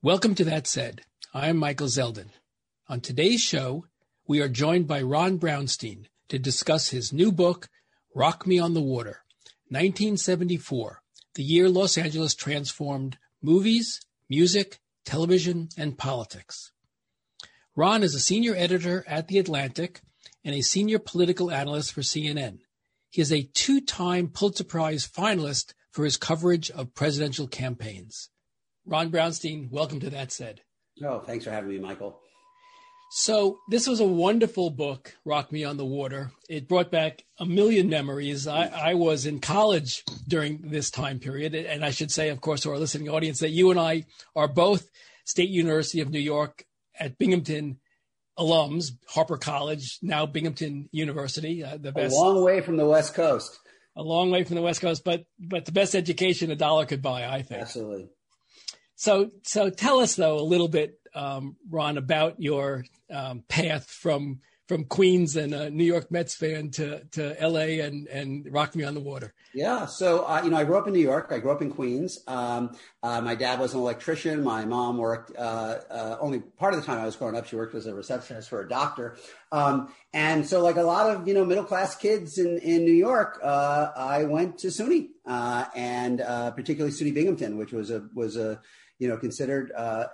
Welcome to That Said. I'm Michael Zeldin. On today's show, we are joined by Ron Brownstein to discuss his new book, Rock Me on the Water 1974, the year Los Angeles transformed movies, music, television, and politics. Ron is a senior editor at The Atlantic and a senior political analyst for CNN. He is a two time Pulitzer Prize finalist for his coverage of presidential campaigns. Ron Brownstein, welcome to That Said. Oh, thanks for having me, Michael. So, this was a wonderful book, Rock Me on the Water. It brought back a million memories. I, I, was in college during this time period. And I should say, of course, to our listening audience, that you and I are both State University of New York at Binghamton alums, Harper College, now Binghamton University. Uh, the best. A long way from the West Coast. A long way from the West Coast, but but the best education a dollar could buy, I think. Absolutely. So, so tell us though a little bit, um, Ron, about your um, path from from Queens and a New York Mets fan to to LA and and Rock Me on the Water. Yeah, so uh, you know, I grew up in New York. I grew up in Queens. Um, uh, my dad was an electrician. My mom worked uh, uh only part of the time I was growing up. She worked as a receptionist for a doctor. Um, and so, like a lot of you know middle class kids in in New York, uh, I went to SUNY uh, and particularly SUNY Binghamton, which was a was a you know, considered uh,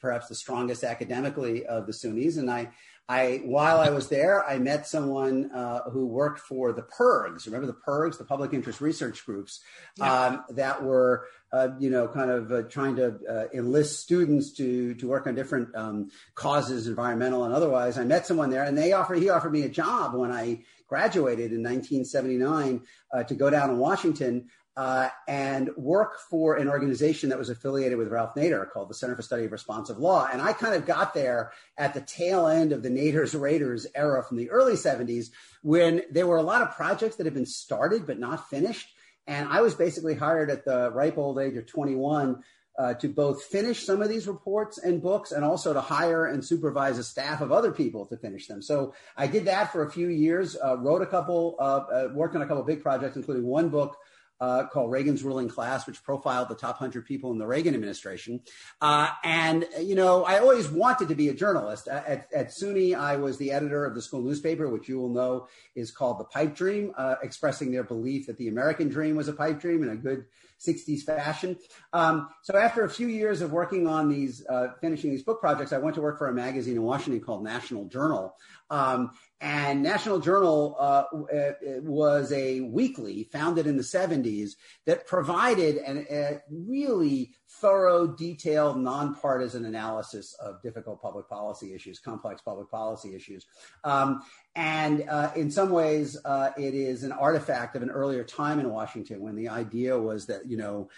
perhaps the strongest academically of the SUNYs. And I, I, while I was there, I met someone uh, who worked for the PIRGs. Remember the PIRGs, the public interest research groups yeah. um, that were, uh, you know, kind of uh, trying to uh, enlist students to to work on different um, causes, environmental and otherwise. I met someone there, and they offered he offered me a job when I graduated in 1979 uh, to go down in Washington uh, and work for an organization that was affiliated with Ralph Nader called the Center for Study of Responsive Law. And I kind of got there at the tail end of the Nader's Raiders era from the early 70s when there were a lot of projects that had been started but not finished. And I was basically hired at the ripe old age of 21 uh, to both finish some of these reports and books and also to hire and supervise a staff of other people to finish them. So I did that for a few years, uh, wrote a couple, uh, worked on a couple big projects, including one book uh, called Reagan's Ruling Class, which profiled the top 100 people in the Reagan administration. Uh, and, you know, I always wanted to be a journalist. At, at, SUNY, I was the editor of the school newspaper, which you will know is called The Pipe Dream, uh, expressing their belief that the American dream was a pipe dream and a good 60s fashion. Um, so after a few years of working on these, uh, finishing these book projects, I went to work for a magazine in Washington called National Journal. Um, and National Journal uh, uh was a weekly founded in the 70s that provided an, a really thorough, detailed, nonpartisan analysis of difficult public policy issues, complex public policy issues. Um, and uh, in some ways, uh, it is an artifact of an earlier time in Washington when the idea was that, you know,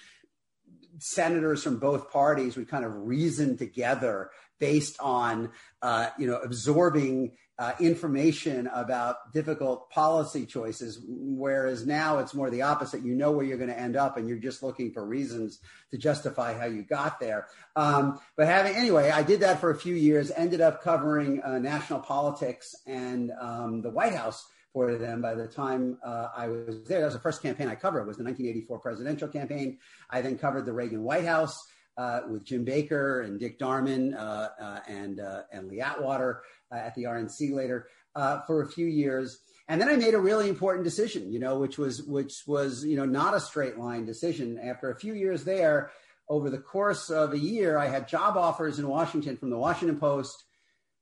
senators from both parties would kind of reason together based on, uh, you know, absorbing uh, information about difficult policy choices, whereas now it's more the opposite. You know where you're going to end up, and you're just looking for reasons to justify how you got there. Um, but having anyway, I did that for a few years. Ended up covering uh, national politics and um, the White House for them by the time uh, I was there. That was the first campaign I covered. Was the 1984 presidential campaign. I then covered the Reagan White House. Uh, with Jim Baker and Dick Darman uh, uh, and uh, and Lee Atwater. Uh, at the RNC later uh, for a few years. And then I made a really important decision, you know, which was which was you know not a straight line decision. After a few years there, over the course of a year, I had job offers in Washington from the Washington Post,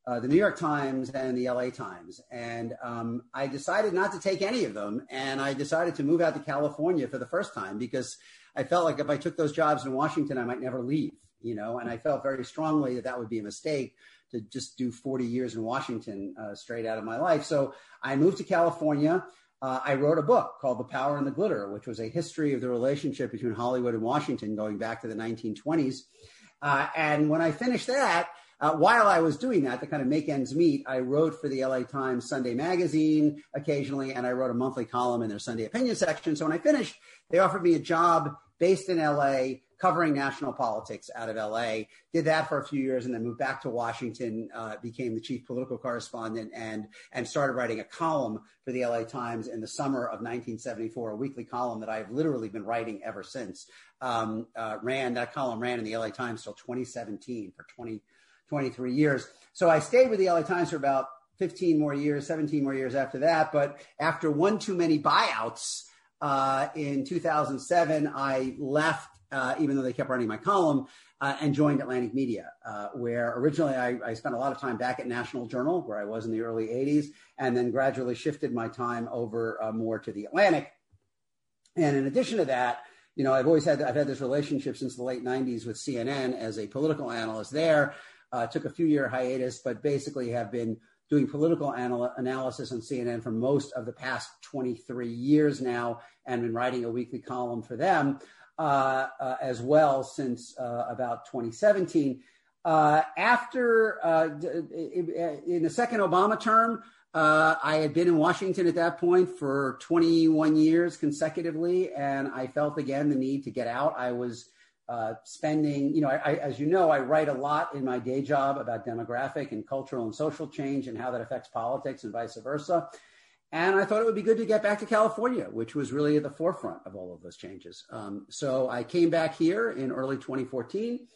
uh, the New York Times, and the LA Times. And um, I decided not to take any of them. And I decided to move out to California for the first time because I felt like if I took those jobs in Washington, I might never leave, you know, and I felt very strongly that that would be a mistake to just do 40 years in Washington uh, straight out of my life. So I moved to California. Uh, I wrote a book called The Power and the Glitter, which was a history of the relationship between Hollywood and Washington going back to the 1920s. Uh, and when I finished that, uh, while I was doing that to kind of make ends meet, I wrote for the LA Times Sunday magazine occasionally, and I wrote a monthly column in their Sunday opinion section. So when I finished, they offered me a job based in LA covering national politics out of LA. Did that for a few years and then moved back to Washington, uh, became the chief political correspondent and, and started writing a column for the LA Times in the summer of 1974, a weekly column that I've literally been writing ever since. Um, uh, ran, that column ran in the LA Times till 2017 for 20, 23 years. So I stayed with the LA Times for about 15 more years, 17 more years after that. But after one too many buyouts uh, in 2007, I left, uh, even though they kept running my column, uh, and joined Atlantic Media, uh, where originally I, I, spent a lot of time back at National Journal, where I was in the early 80s, and then gradually shifted my time over uh, more to the Atlantic. And in addition to that, you know, I've always had I've had this relationship since the late 90s with CNN as a political analyst there. Uh, took a few year hiatus, but basically have been doing political anal- analysis on CNN for most of the past 23 years now, and been writing a weekly column for them as well since uh, about 2017. Uh, after uh, in the second Obama term, uh, I had been in Washington at that point for 21 years consecutively, and I felt again the need to get out. I was uh, spending, you know, I, I, as you know, I write a lot in my day job about demographic and cultural and social change and how that affects politics and vice versa. And I thought it would be good to get back to California, which was really at the forefront of all of those changes. Um, so I came back here in early 2014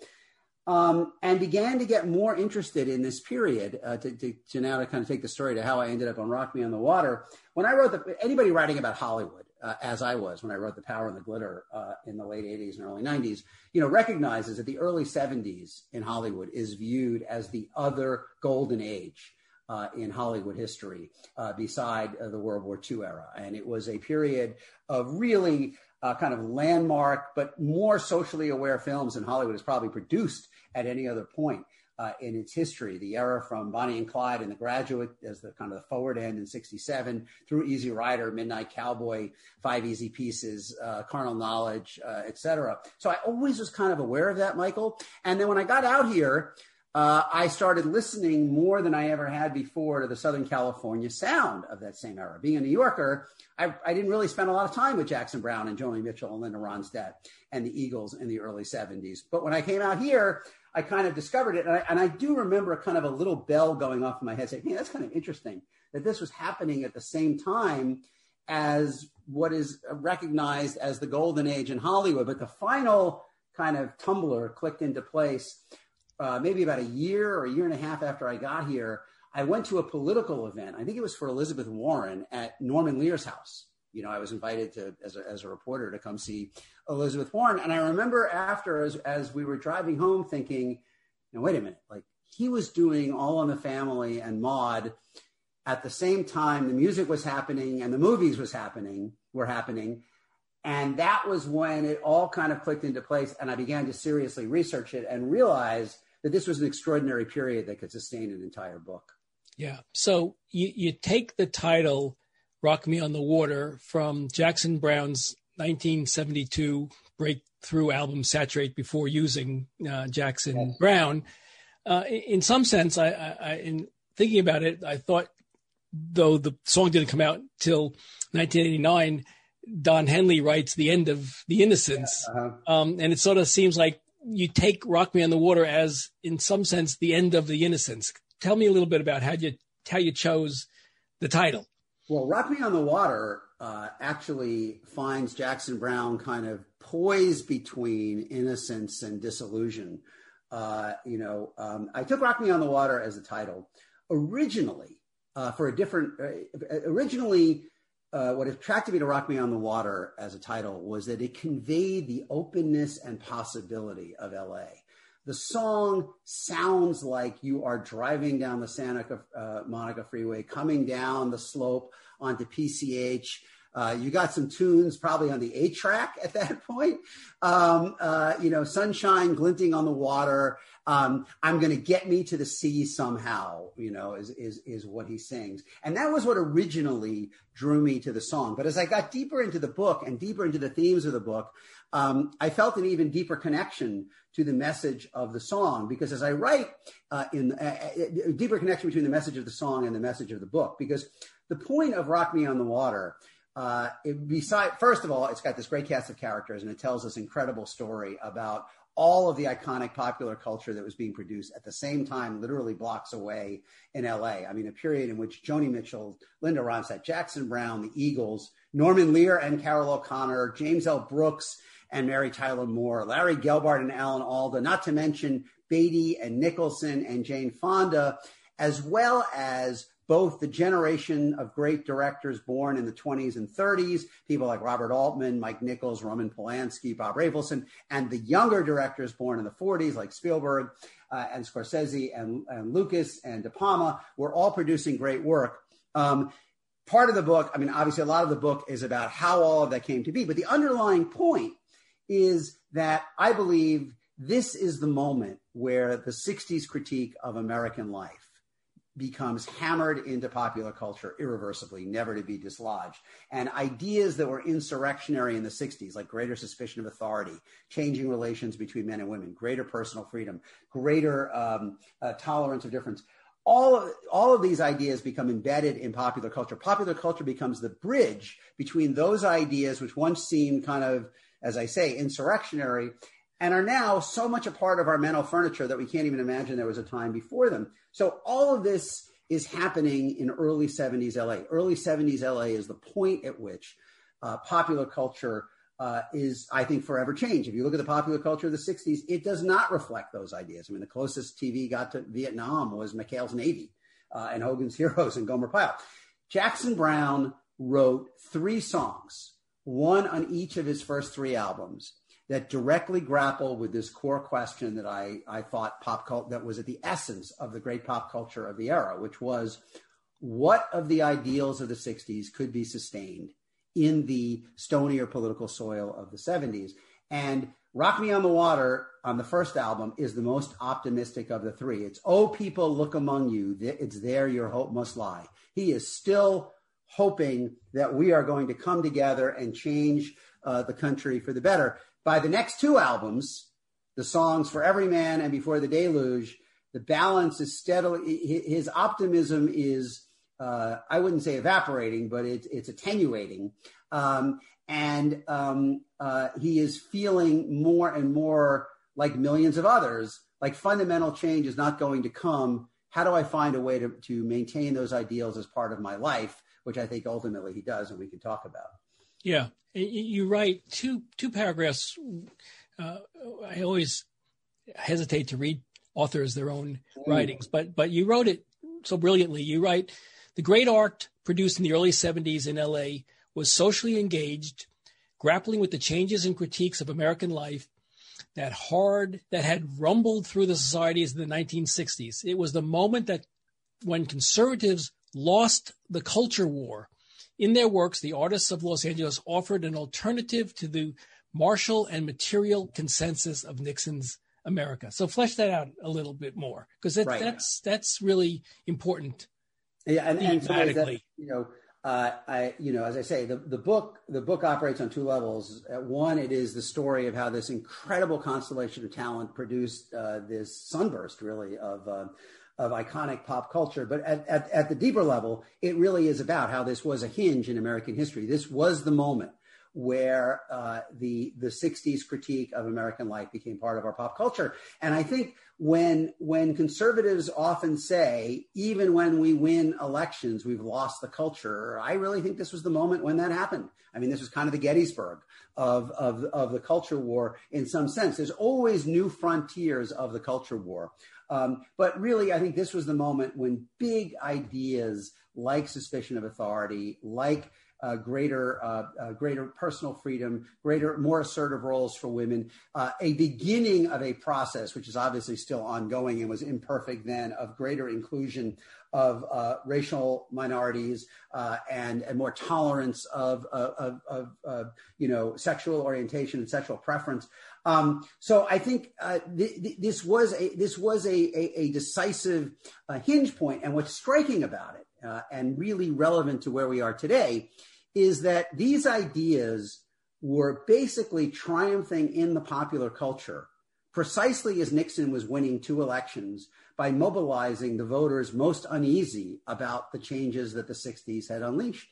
um, and began to get more interested in this period uh, to, to, to, now to kind of take the story to how I ended up on Rock Me on the Water. When I wrote the, anybody writing about Hollywood, uh, as I was when I wrote The Power and the Glitter uh, in the late 80s and early 90s, you know, recognizes that the early 70s in Hollywood is viewed as the other golden age. Uh, in Hollywood history, uh, beside uh, the World War II era. And it was a period of really uh, kind of landmark, but more socially aware films than Hollywood has probably produced at any other point uh, in its history. The era from Bonnie and Clyde and The Graduate as the kind of the forward end in '67 through Easy Rider, Midnight Cowboy, Five Easy Pieces, uh, Carnal Knowledge, uh, etc. So I always was kind of aware of that, Michael. And then when I got out here. Uh, I started listening more than I ever had before to the Southern California sound of that same era. Being a New Yorker, I, I, didn't really spend a lot of time with Jackson Browne and Joni Mitchell and Linda Ronstadt and the Eagles in the early 70s. But when I came out here, I kind of discovered it. And I, and I do remember kind of a little bell going off in my head saying, hey, that's kind of interesting that this was happening at the same time as what is recognized as the golden age in Hollywood. But the final kind of tumbler clicked into place uh, maybe about a year or a year and a half after I got here. I went to a political event. I think it was for Elizabeth Warren at Norman Lear's house. You know, I was invited to as a, as a reporter to come see Elizabeth Warren. And I remember after, as, as we were driving home, thinking, "Now wait a minute, like he was doing All in the Family and Maude at the same time the music was happening and the movies was happening were happening and that was when it all kind of clicked into place and i began to seriously research it and realize that this was an extraordinary period that could sustain an entire book yeah so you, you take the title rock me on the water from jackson browne's 1972 breakthrough album Saturate before using uh, Jackson yes. Browne. Uh, in some sense, I, I, in thinking about it, I thought though the song didn't come out till 1989, Don Henley writes the end of The Innocence, yeah, uh-huh. um, and it sort of seems like you take Rock Me on the Water as, in some sense, the end of The innocence. Tell me a little bit about how you how you chose the title. Well, Rock Me on the Water uh, actually finds Jackson Browne kind of poised between innocence and disillusion. Uh, you know, um, I took Rock Me on the Water as a title originally uh, for a different, uh, originally, uh, what attracted me to Rock Me on the Water as a title was that it conveyed the openness and possibility of LA. The song sounds like you are driving down the Santa uh, Monica Freeway, coming down the slope onto PCH. Uh, you got some tunes probably on the eight track at that point. Um, uh, you know, sunshine glinting on the water. Um, I'm going to get me to the sea somehow. You know, is is is what he sings, and that was what originally drew me to the song. But as I got deeper into the book and deeper into the themes of the book, um, I felt an even deeper connection to the message of the song because as I write uh, in uh, uh, a deeper connection between the message of the song and the message of the book because the point of Rock Me on the Water uh, it, beside, first of all, it's got this great cast of characters and it tells this incredible story about all of the iconic popular culture that was being produced at the same time, literally blocks away in LA. I mean, a period in which Joni Mitchell, Linda Ronstadt, Jackson Browne, the Eagles, Norman Lear and Carroll O'Connor, James L. Brooks and Mary Tyler Moore, Larry Gelbart and Alan Alda, not to mention Beatty and Nicholson and Jane Fonda, as well as both the generation of great directors born in the 20s and 30s, people like Robert Altman, Mike Nichols, Roman Polanski, Bob Rafelson, and the younger directors born in the 40s like Spielberg uh, and Scorsese and, and, Lucas and De Palma were all producing great work. Um, part of the book, I mean, obviously, a lot of the book is about how all of that came to be, but the underlying point is that I believe this is the moment where the 60s critique of American life becomes hammered into popular culture irreversibly, never to be dislodged. And ideas that were insurrectionary in the 60s, like greater suspicion of authority, changing relations between men and women, greater personal freedom, greater um, uh, tolerance of difference, all of, all of these ideas become embedded in popular culture. Popular culture becomes the bridge between those ideas, which once seemed kind of, as I say, insurrectionary, and are now so much a part of our mental furniture that we can't even imagine there was a time before them. So all of this is happening in early 70s LA. Early 70s LA is the point at which uh, popular culture uh, is, I think, forever changed. If you look at the popular culture of the 60s, it does not reflect those ideas. I mean, the closest TV got to Vietnam was McHale's Navy uh, and Hogan's Heroes and Gomer Pyle. Jackson Browne wrote three songs, one on each of his first three albums that directly grapple with this core question that I, I thought pop cult that was at the essence of the great pop culture of the era, which was what of the ideals of the 60s could be sustained in the stonier political soil of the 70s. And Rock Me on the Water on the first album is the most optimistic of the three. It's, Oh, people, look among you. It's there your hope must lie. He is still hoping that we are going to come together and change uh, the country for the better. By the next two albums, the songs For Every Man and Before the Deluge, the balance is steadily, his optimism is uh, I wouldn't say evaporating, but it, it's attenuating. Um, and um, uh, he is feeling more and more like millions of others, like fundamental change is not going to come. How do I find a way to, to maintain those ideals as part of my life, which I think ultimately he does, and we can talk about. Yeah, you write two two paragraphs. Uh, I always hesitate to read authors their own writings, but but you wrote it so brilliantly. You write the great art produced in the early 70s in LA was socially engaged, grappling with the changes and critiques of American life that hard that had rumbled through the societies in the 1960s. It was the moment that when conservatives lost the culture war. In their works, the artists of Los Angeles offered an alternative to the martial and material consensus of Nixon's America. So flesh that out a little bit more because that, right. that's that's really important yeah, and, and so that, you know, uh, I, you know, as I say, the, the book the book operates on two levels. At one, it is the story of how this incredible constellation of talent produced uh, this sunburst, really, of uh, of iconic pop culture. But at, at, at the deeper level, it really is about how this was a hinge in American history. This was the moment where uh, the the 60s critique of American life became part of our pop culture. And I think when when conservatives often say, even when we win elections, we've lost the culture, I really think this was the moment when that happened. I mean, this was kind of the Gettysburg of, of, of the culture war in some sense. There's always new frontiers of the culture war. Um, but really, I think this was the moment when big ideas like suspicion of authority, like uh, greater uh, uh, greater personal freedom, greater more assertive roles for women, uh, a beginning of a process which is obviously still ongoing and was imperfect then of greater inclusion of uh, racial minorities uh, and and more tolerance of of, of, of you know sexual orientation and sexual preference. Um, so I think th- th- this was a this was a, a, a decisive hinge point. point, and what's striking about it. and really relevant to where we are today is that these ideas were basically triumphing in the popular culture precisely as Nixon was winning two elections by mobilizing the voters most uneasy about the changes that the 60s had unleashed.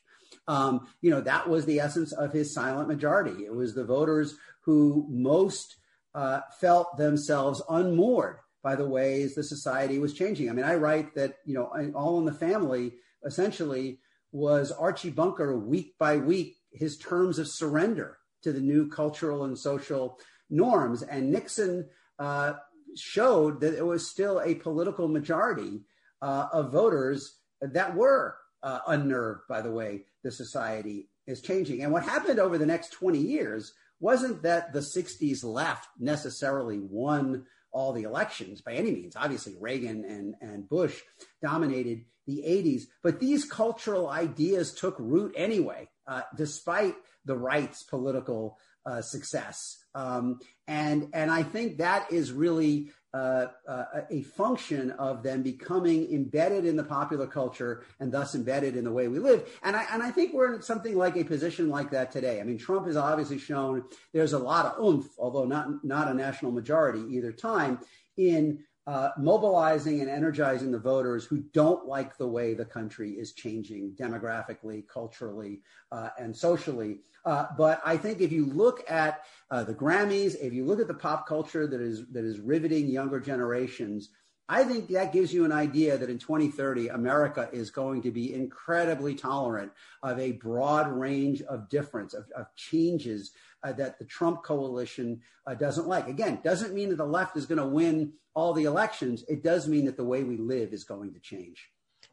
Um, you know, that was the essence of his silent majority. It was the voters who most uh, felt themselves unmoored by the ways the society was changing. I mean, I write that, you know, All in the Family essentially was Archie Bunker week by week, his terms of surrender to the new cultural and social norms. And Nixon uh, showed that it was still a political majority uh, of voters that were uh, unnerved by the way the society is changing. And what happened over the next 20 years wasn't that the 60s left necessarily won all the elections by any means. Obviously, Reagan and, and Bush dominated the 80s, but these cultural ideas took root anyway, uh, despite the right's political uh, success. Um, and and I think that is really uh, uh, a function of them becoming embedded in the popular culture and thus embedded in the way we live. And I and I think we're in something like a position like that today. I mean, Trump has obviously shown there's a lot of oomph, although not not a national majority either time in uh, mobilizing and energizing the voters who don't like the way the country is changing demographically, culturally, uh, and socially. Uh, but I think if you look at uh, the Grammys, if you look at the pop culture that is that is riveting younger generations, I think that gives you an idea that in 2030, America is going to be incredibly tolerant of a broad range of difference, of, of changes uh, that the Trump coalition uh, doesn't like. Again, doesn't mean that the left is going to win all the elections. It does mean that the way we live is going to change.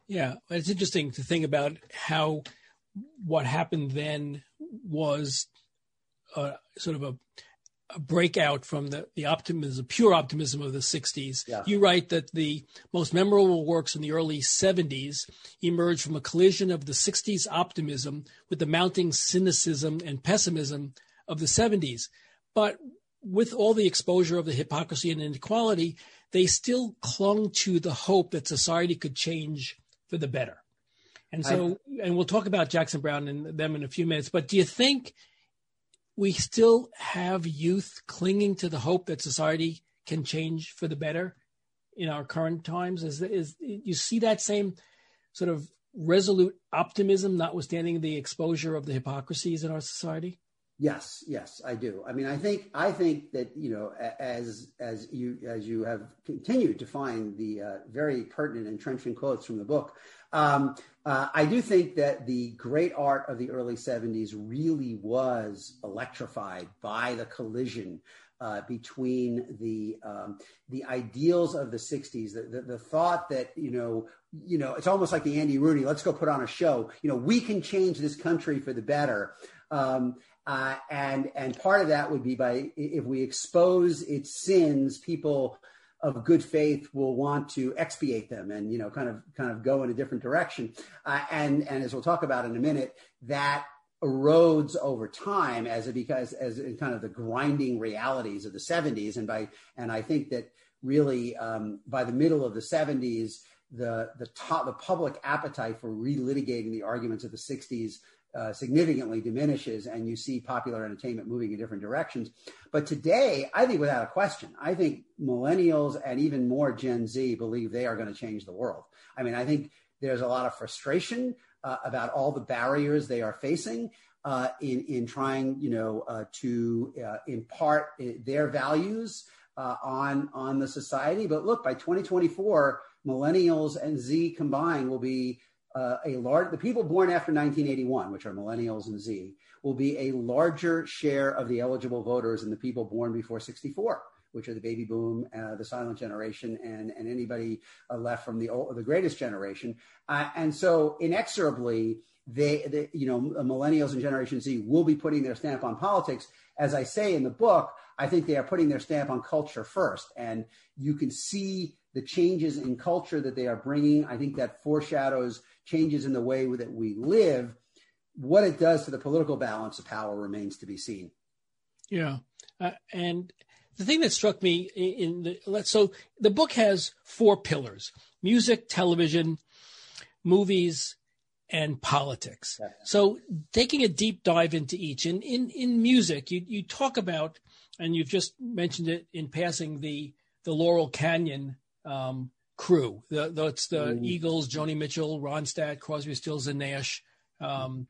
Yeah, it's interesting to think about how what happened then was uh, sort of a, a, breakout from the, the optimism, pure optimism of the 60s. Yeah. You write that the most memorable works in the early 70s emerged from a collision of the 60s optimism with the mounting cynicism and pessimism of the 70s. But with all the exposure of the hypocrisy and inequality, they still clung to the hope that society could change for the better. And so, I, and we'll talk about Jackson Browne and them in a few minutes, but do you think we still have youth clinging to the hope that society can change for the better in our current times? Is, is you see that same sort of resolute optimism, notwithstanding the exposure of the hypocrisies in our society? Yes, yes, I do. I mean, I think I think that you know, as as you as you have continued to find the uh, very pertinent and trenchant quotes from the book, um, uh, I do think that the great art of the early '70s really was electrified by the collision uh, between the um, the ideals of the '60s, the, the, the thought that you know, you know, it's almost like the Andy Rooney. Let's go put on a show. You know, we can change this country for the better. Um, uh, and and part of that would be by if we expose its sins, people of good faith will want to expiate them and you know kind of kind of go in a different direction. Uh, and and as we'll talk about in a minute, that erodes over time as it because as in kind of the grinding realities of the 70s and by and I think that really um, by the middle of the 70s the the top the public appetite for relitigating the arguments of the 60s uh, significantly diminishes and you see popular entertainment moving in different directions. But today, I think without a question, I think millennials and even more Gen Z believe they are going to change the world. I mean, I think there's a lot of frustration uh, about all the barriers they are facing. Uh, in in trying, you know, uh, to uh, impart their values on on the society, but look, by 2024, millennials and Z combined will be uh, a large the people born after 1981, which are millennials and Z, will be a larger share of the eligible voters than the people born before 64, which are the baby boom, uh, the silent generation, and and anybody uh, left from the old, the greatest generation. Uh, and so inexorably, they, they, you know, millennials and Generation Z will be putting their stamp on politics. As I say in the book, I think they are putting their stamp on culture first, and you can see the changes in culture that they are bringing. I think that foreshadows changes in the way that we live. What it does to the political balance of power remains to be seen. Yeah, uh, and the thing that struck me in the so the book has four pillars: music, television, movies, and politics. Yeah. So taking a deep dive into each. And in, in music, you, you talk about, and you've just mentioned it in passing, the, the Laurel Canyon um, crew. The, the, it's the mm. Eagles, Joni Mitchell, Ronstadt, Crosby, Stills, and Nash. Um,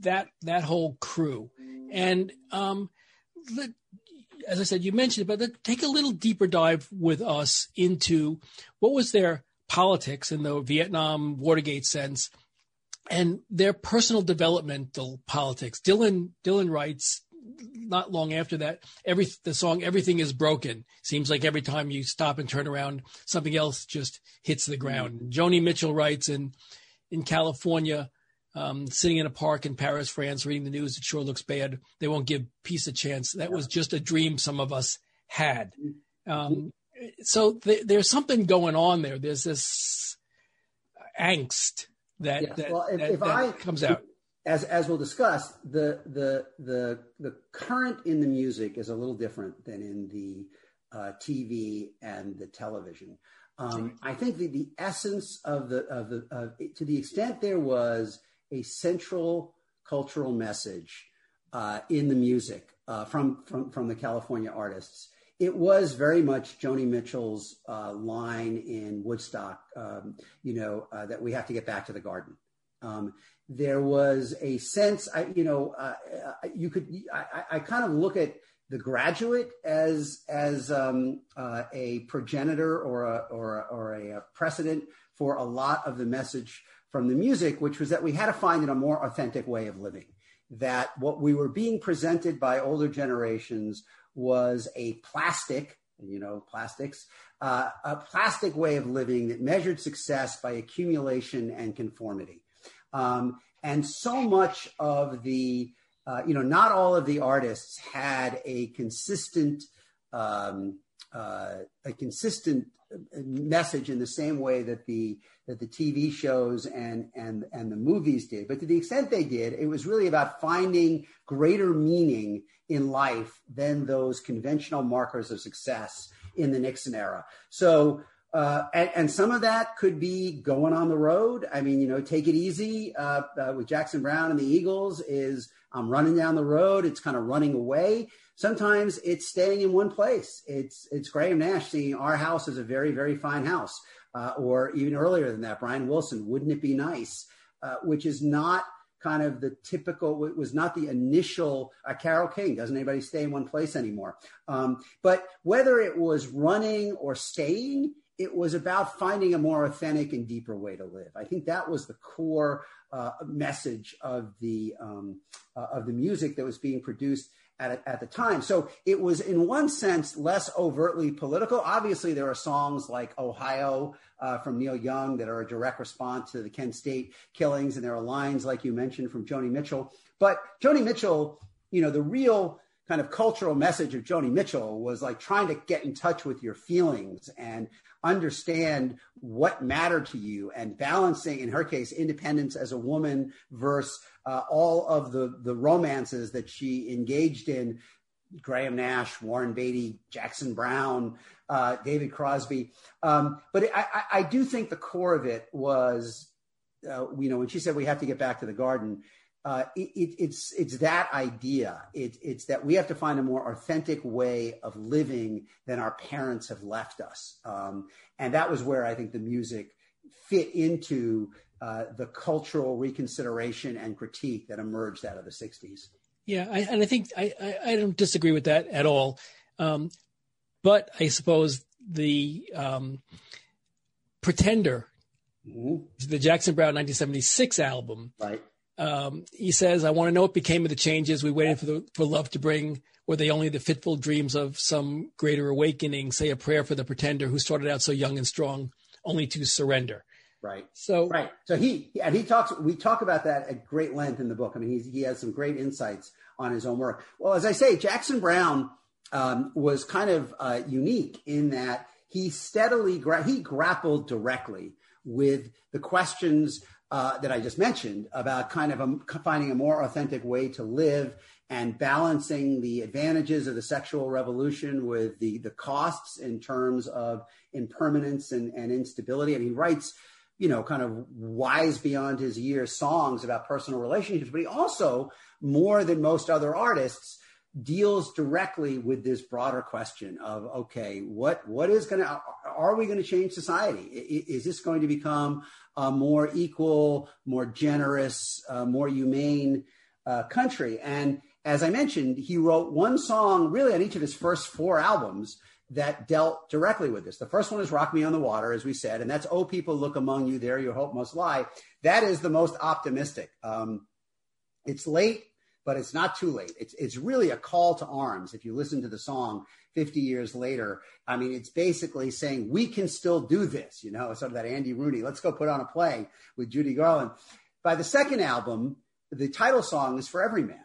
that that whole crew. And um, as I said, you mentioned it, but take a little deeper dive with us into what was their politics in the Vietnam Watergate sense and their personal developmental politics. Dylan Dylan writes not long after that, every the song "Everything Is Broken" seems like every time you stop and turn around, something else just hits the ground. Mm-hmm. Joni Mitchell writes in in California, um, sitting in a park in Paris, France, reading the news. It sure looks bad. They won't give peace a chance. That was just a dream some of us had. Um, so th- there's something going on there. There's this angst that, yes. that, well, if, that, if that I, comes out. As, as we'll discuss, the, the, the, the current in the music is a little different than in the uh, TV and the television. Um, I think the, the essence of the, of the, of, to the extent there was a central cultural message uh, in the music uh, from, from, from the California artists. It was very much Joni Mitchell's uh, line in Woodstock, um, you know, uh, that we have to get back to the garden. Um, there was a sense, I, you know, uh, uh, you could, I, I, kind of look at the graduate as as um, a progenitor or a, or a, or a precedent for a lot of the message from the music, which was that we had to find in a more authentic way of living. That what we were being presented by older generations was a plastic, you know, plastics, uh, a plastic way of living that measured success by accumulation and conformity. Um, and so much of the, uh, you know, not all of the artists had a consistent, um, uh, a consistent message in the same way that the that the TV shows and and and the movies did. But to the extent they did, it was really about finding greater meaning in life than those conventional markers of success in the Nixon era. So. Uh, and, and, some of that could be going on the road. I mean, you know, take it easy uh, uh, with Jackson Browne and the Eagles is I'm running down the road. It's kind of running away. Sometimes it's staying in one place. It's it's Graham Nash seeing our house is a very very fine house, uh, or even earlier than that, Brian Wilson. Wouldn't it be nice? Uh, which is not kind of the typical. It was not the initial. Uh, Carole King doesn't anybody stay in one place anymore. Um, but whether it was running or staying, it was about finding a more authentic and deeper way to live. I think that was the core uh, message of the um, uh, of the music that was being produced at, at the time. So it was, in one sense, less overtly political. Obviously, there are songs like Ohio uh, from Neil Young that are a direct response to the Kent State killings, and there are lines, like you mentioned, from Joni Mitchell. But Joni Mitchell, you know, the real kind of cultural message of Joni Mitchell was like trying to get in touch with your feelings and understand what mattered to you and balancing, in her case, independence as a woman versus uh, all of the, the romances that she engaged in Graham Nash, Warren Beatty, Jackson Browne, uh, David Crosby. Um, but I, I, do think the core of it was, uh, you know, when she said we have to get back to the garden, uh, it, it's it's that idea. It, it's that we have to find a more authentic way of living than our parents have left us, um, and that was where I think the music fit into uh, the cultural reconsideration and critique that emerged out of the '60s. Yeah, I, and I think I, I, I, don't disagree with that at all. Um, but I suppose the um, Pretender, mm-hmm. the Jackson Browne 1976 album, right um, he says, I want to know what became of the changes we waited for, the, for love to bring. Were they only the fitful dreams of some greater awakening? Say a prayer for the pretender who started out so young and strong, only to surrender. Right. So right. So he and he talks. We talk about that at great length in the book. I mean, he has some great insights on his own work. Well, as I say, Jackson Browne um, was kind of uh, unique in that he steadily gra- he grappled directly with the questions uh, that I just mentioned about kind of a, finding a more authentic way to live and balancing the advantages of the sexual revolution with the, the costs in terms of impermanence and, and instability. And he writes, you know, kind of wise beyond his years songs about personal relationships, but he also, more than most other artists, deals directly with this broader question of okay what what is going to are we going to change society? Is this going to become a more equal more generous uh, more humane uh, country? And as i mentioned he wrote one song really on each of his first four albums that dealt directly with this. The first one is rock me on the water as we said and that's oh people look among you there your hope must lie. That is the most optimistic. Um, it's late but it's not too late. It's it's really a call to arms. If you listen to the song 50 years later, I mean, it's basically saying we can still do this. You know, sort of that Andy Rooney. Let's go put on a play with Judy Garland. By the second album, the title song is for every man.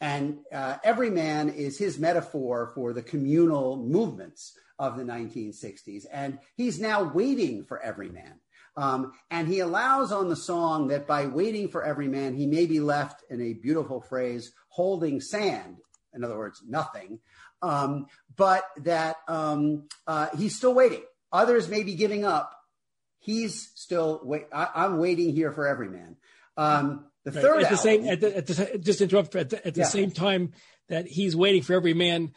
And uh, every man is his metaphor for the communal movements of the 1960s. And he's now waiting for every man. Um, and he allows on the song that by waiting for every man, he may be left in a beautiful phrase, holding sand. In other words, nothing. Um, but that um, uh, he's still waiting. Others may be giving up. He's still wait. I, am waiting here for every man. Um, the right. third at the same at the, at the, just interrupt at the, at the yeah. same time that he's waiting for every man.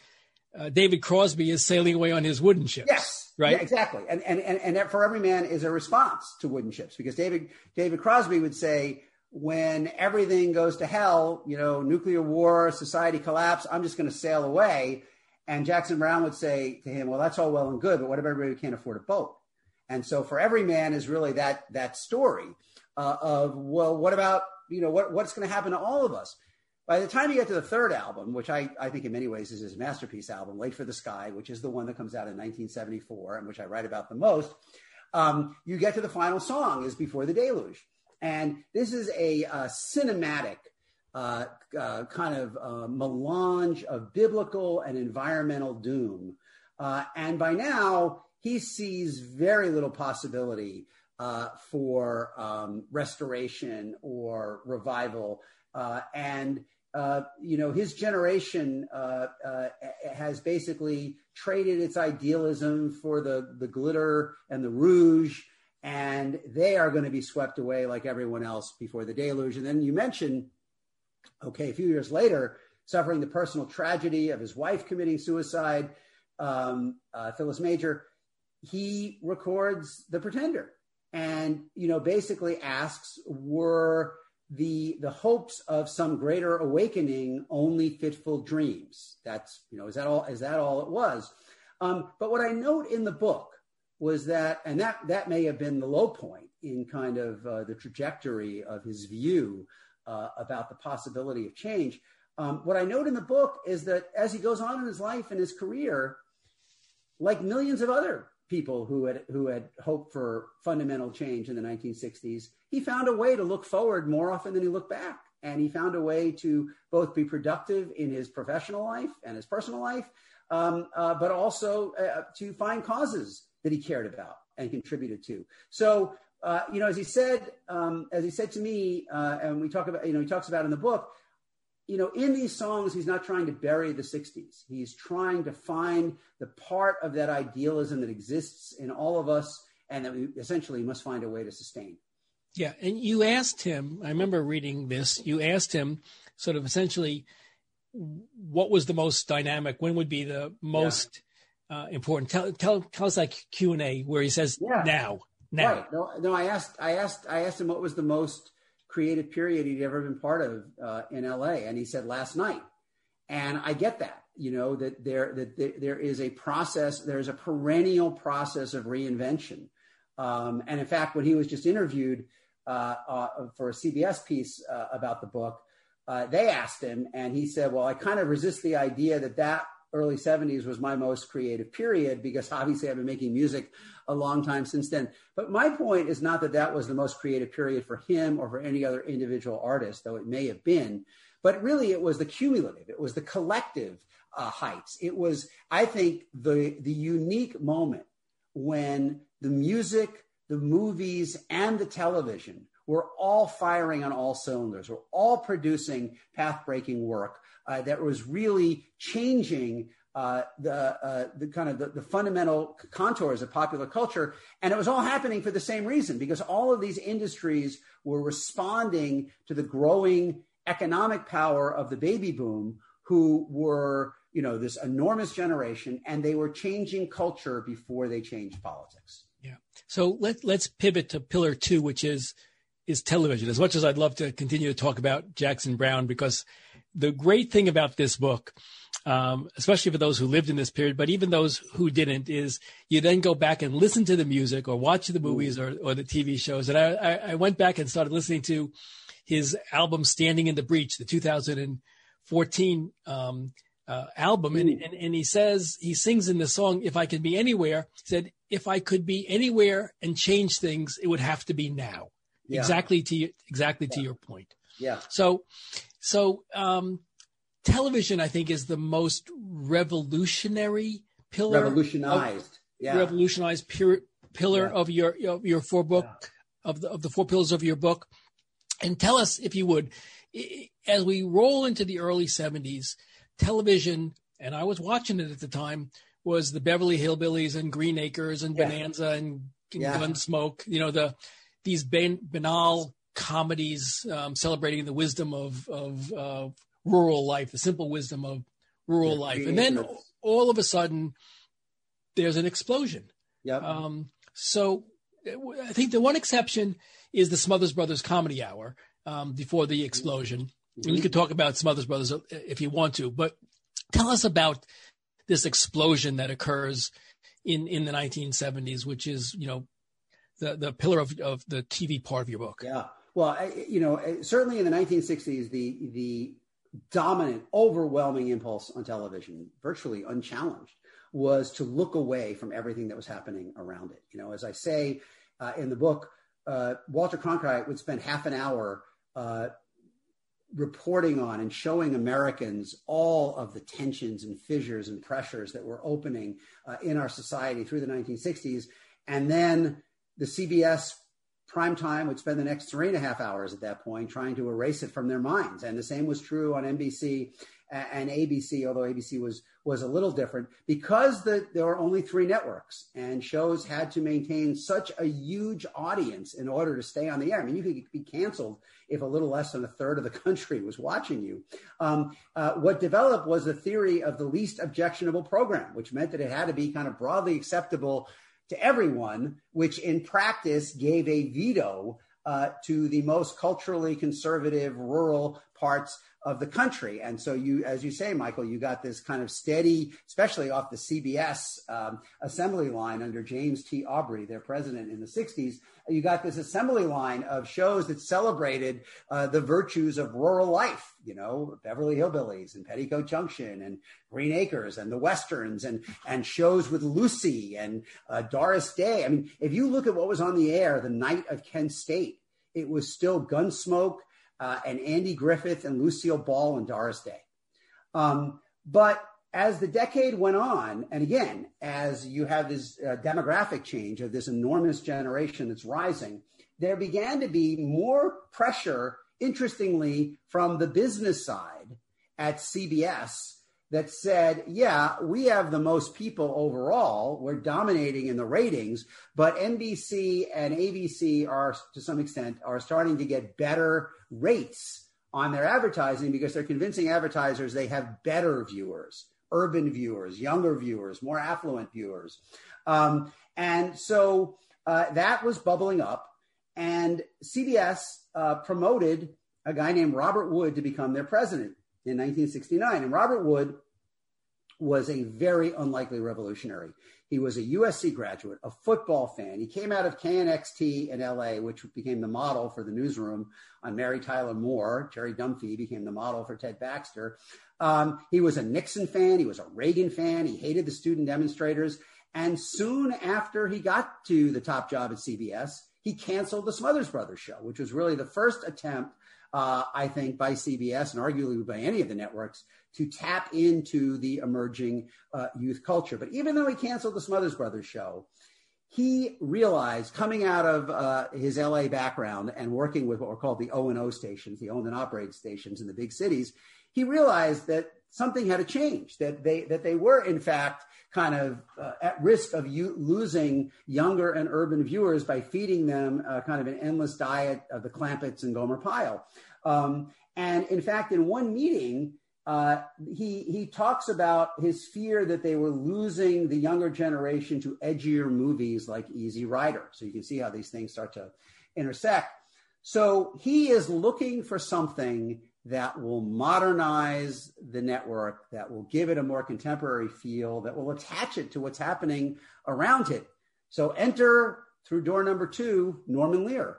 Uh, David Crosby is sailing away on his wooden ship. Yes, Right. Yeah, exactly. And, and, and, and for every man is a response to wooden ships because David, David Crosby would say, when everything goes to hell, you know, nuclear war, society collapse, I'm just going to sail away. And Jackson Browne would say to him, well, that's all well and good, but what about everybody can't afford a boat? And so for every man is really that, that story uh, of, well, what about, you know, what, what's going to happen to all of us? By the time you get to the third album, which I, I think in many ways is his masterpiece album, Late for the Sky, which is the one that comes out in 1974 and which I write about the most, um, you get to the final song is Before the Deluge. And this is a, cinematic uh, uh, kind of uh, melange of biblical and environmental doom. Uh, and by now, he sees very little possibility uh, for um, restoration or revival. And uh, you know, his generation uh, uh, has basically traded its idealism for the, the glitter and the rouge, and they are going to be swept away like everyone else before the deluge. And then you mentioned, okay, a few years later, suffering the personal tragedy of his wife committing suicide, um, uh, Phyllis Major, he records The Pretender and, you know, basically asks, were the the hopes of some greater awakening only fitful dreams. That's you know is that all is that all it was? Um, but what i note in the book was that and that that may have been the low point in kind of uh, the trajectory of his view uh, about the possibility of change. Um, what i note in the book is that as he goes on in his life and his career like millions of other people who had who had hoped for fundamental change in the 1960s, he found a way to look forward more often than he looked back. And he found a way to both be productive in his professional life and his personal life, um, uh, but also uh, to find causes that he cared about and contributed to. So, uh, you know, as he said, um, as he said to me, uh, and we talk about, you know, he talks about in the book, you know, in these songs, he's not trying to bury the 60s. He's trying to find the part of that idealism that exists in all of us and that we essentially must find a way to sustain. Yeah. And you asked him, I remember reading this, you asked him sort of essentially what was the most dynamic, when would be the most yeah. uh, important. Tell, tell, tell us like Q and A where he says yeah. now, now. Right. No, no, I asked, I asked, I asked him what was the most creative period he'd ever been part of uh, in LA. And he said last night. And I get that, you know, that there, that there is a process, there's a perennial process of reinvention. Um, and in fact, when he was just interviewed uh, uh, for a CBS piece uh, about the book, uh, they asked him, and he said, Well, I kind of resist the idea that that early 70s was my most creative period because obviously I've been making music a long time since then. But my point is not that that was the most creative period for him or for any other individual artist, though it may have been. But really, it was the cumulative, it was the collective uh, heights. It was, I think, the, the unique moment when the music, the movies, and the television were all firing on all cylinders, We're all producing path breaking work uh, that was really changing uh, the, uh, the kind of the, the, fundamental contours of popular culture. And it was all happening for the same reason, because all of these industries were responding to the growing economic power of the baby boom, who were, you know, this enormous generation and they were changing culture before they changed politics. Yeah. So let, let's pivot to pillar two, which is, is television. As much as I'd love to continue to talk about Jackson Browne, because the great thing about this book, um, especially for those who lived in this period, but even those who didn't, is you then go back and listen to the music or watch the movies or, or the TV shows. And I, I, I went back and started listening to his album Standing in the Breach, the 2014 um, uh, album. And, and, and he says, he sings in the song, If I Could Be Anywhere, he said, if I could be anywhere and change things, it would have to be now. Yeah. Exactly to exactly yeah. to your point. Yeah. So, so um, television, I think, is the most revolutionary pillar. Revolutionized. Of, yeah. Revolutionized pure, pillar yeah. of your of your four book of the of the four pillars of your book. And tell us, if you would, as we roll into the early 70s, television, and I was watching it at the time, was the Beverly Hillbillies and Green Acres and yeah. Bonanza and, and yeah. Gunsmoke. You know, the these ban- banal comedies um, celebrating the wisdom of, of uh, rural life, the simple wisdom of rural yeah. life. And then all of a sudden, there's an explosion. Yeah. Um, so I think the one exception is the Smothers Brothers Comedy Hour um, before the explosion. Mm-hmm. And you could talk about Smothers Brothers uh, if you want to, but tell us about this explosion that occurs in in the 1970s, which is you know the the pillar of of the TV part of your book. Yeah. Well, you know, certainly in the 1960s, the the dominant, overwhelming impulse on television, virtually unchallenged, was to look away from everything that was happening around it. You know, as I say uh, in the book, uh, Walter Cronkite would spend half an hour uh, reporting on and showing Americans all of the tensions and fissures and pressures that were opening uh, in our society through the 1960s. And then the CBS prime time would spend the next three and a half hours at that point trying to erase it from their minds. And the same was true on NBC and ABC, although ABC was was a little different because the, there were only three networks and shows had to maintain such a huge audience in order to stay on the air. I mean, you could be canceled if a little less than a third of the country was watching you. Um, uh, what developed was a theory of the least objectionable program, which meant that it had to be kind of broadly acceptable to everyone, which in practice gave a veto uh, to the most culturally conservative rural parts of the country. And so you, as you say, Michael, you got this kind of steady, especially off the CBS um, assembly line under James T. Aubrey, their president in the 60s. You got this assembly line of shows that celebrated uh, the virtues of rural life, you know, Beverly Hillbillies and Petticoat Junction and Green Acres and the Westerns and, and shows with Lucy and uh, Doris Day. I mean, if you look at what was on the air the night of Kent State, it was still Gunsmoke uh, and Andy Griffith and Lucille Ball and Doris Day. Um, but as the decade went on, and again, as you have this uh, demographic change of this enormous generation that's rising, there began to be more pressure, interestingly, from the business side at CBS that said, yeah, we have the most people overall. We're dominating in the ratings, but NBC and ABC are, to some extent, are starting to get better rates on their advertising because they're convincing advertisers they have better viewers, urban viewers, younger viewers, more affluent viewers. Um, and so uh, that was bubbling up. And CBS uh, promoted a guy named Robert Wood to become their president in 1969. And Robert Wood was a very unlikely revolutionary. He was a USC graduate, a football fan. He came out of KNXT in LA, which became the model for the newsroom on Mary Tyler Moore. Jerry Dunphy became the model for Ted Baxter. Um, he was a Nixon fan. He was a Reagan fan. He hated the student demonstrators. And soon after he got to the top job at CBS, he canceled the Smothers Brothers show, which was really the first attempt uh, I think, by CBS and arguably by any of the networks to tap into the emerging uh, youth culture. But even though he canceled the Smothers Brothers show, he realized coming out of uh, his LA background and working with what were called the O and O stations, the owned and operated stations in the big cities, he realized that something had to change. That they that they were in fact kind of uh, at risk of you losing younger and urban viewers by feeding them uh, kind of an endless diet of the Clampetts and Gomer Pyle. Um, and in fact, in one meeting, uh, he he talks about his fear that they were losing the younger generation to edgier movies like Easy Rider. So you can see how these things start to intersect. So he is looking for something that will modernize the network, that will give it a more contemporary feel, that will attach it to what's happening around it. So enter through door number two, Norman Lear.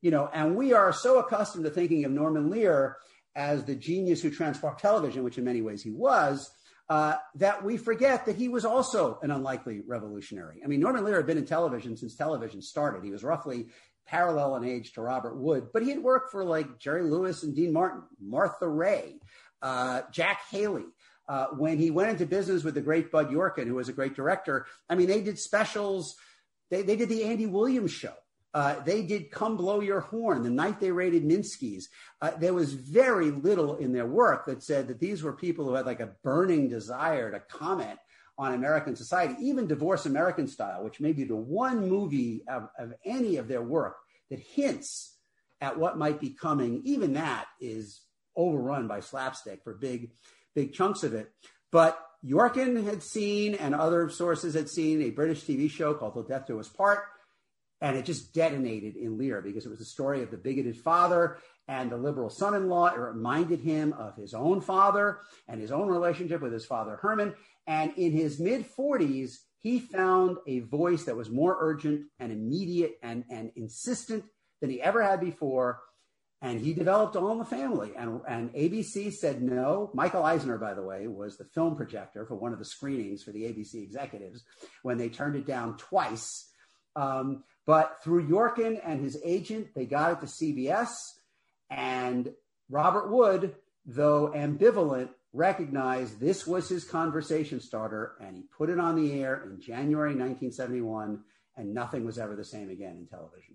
You know, and we are so accustomed to thinking of Norman Lear as the genius who transformed television, which in many ways he was, uh, that we forget that he was also an unlikely revolutionary. I mean, Norman Lear had been in television since television started. He was roughly parallel in age to Robert Wood, but he had worked for like Jerry Lewis and Dean Martin, Martha Raye, uh, Jack Haley. Uh, when he went into business with the great Bud Yorkin, who was a great director, I mean, they did specials. They, they did the Andy Williams show. Uh, they did Come Blow Your Horn the night they raided Minsky's. Uh, there was very little in their work that said that these were people who had like a burning desire to comment on American society, even Divorce American Style, which may be the one movie of, of any of their work that hints at what might be coming. Even that is overrun by slapstick for big, big chunks of it. But Yorkin had seen, and other sources had seen, a British TV show called The Death Do Us Part and it just detonated in Lear because it was a story of the bigoted father and the liberal son in law. It reminded him of his own father and his own relationship with his father, Herman. And in his mid 40s, he found a voice that was more urgent and immediate and, and insistent than he ever had before. And he developed All in the Family. And, and ABC said no. Michael Eisner, by the way, was the film projector for one of the screenings for the ABC executives when they turned it down twice. Um, but through Yorkin and his agent, they got it to CBS. And Robert Wood, though ambivalent, recognized this was his conversation starter and he put it on the air in January 1971 and nothing was ever the same again in television.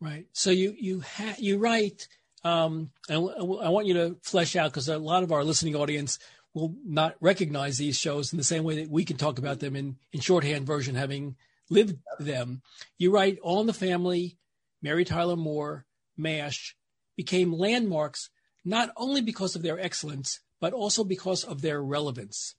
Right. So you you ha- you write um, and I want you to flesh out because a lot of our listening audience will not recognize these shows in the same way that we can talk about them in in shorthand version having lived them. You write All in the Family, Mary Tyler Moore, MASH became landmarks not only because of their excellence, but also because of their relevance.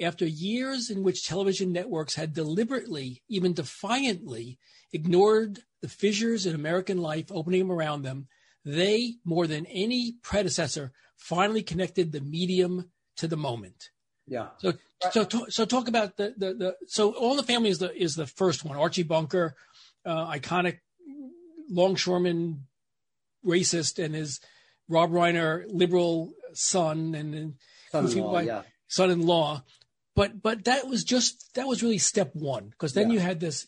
After years in which television networks had deliberately, even defiantly, ignored the fissures in American life opening around them, they, more than any predecessor, finally connected the medium to the moment. Yeah. So so so talk about the the, the so all the family is the is the first one. Archie Bunker, uh, iconic longshoreman, racist, and his Rob Reiner liberal son and son-in-law, yeah. son-in-law. But but that was just that was really step one because then yeah. you had this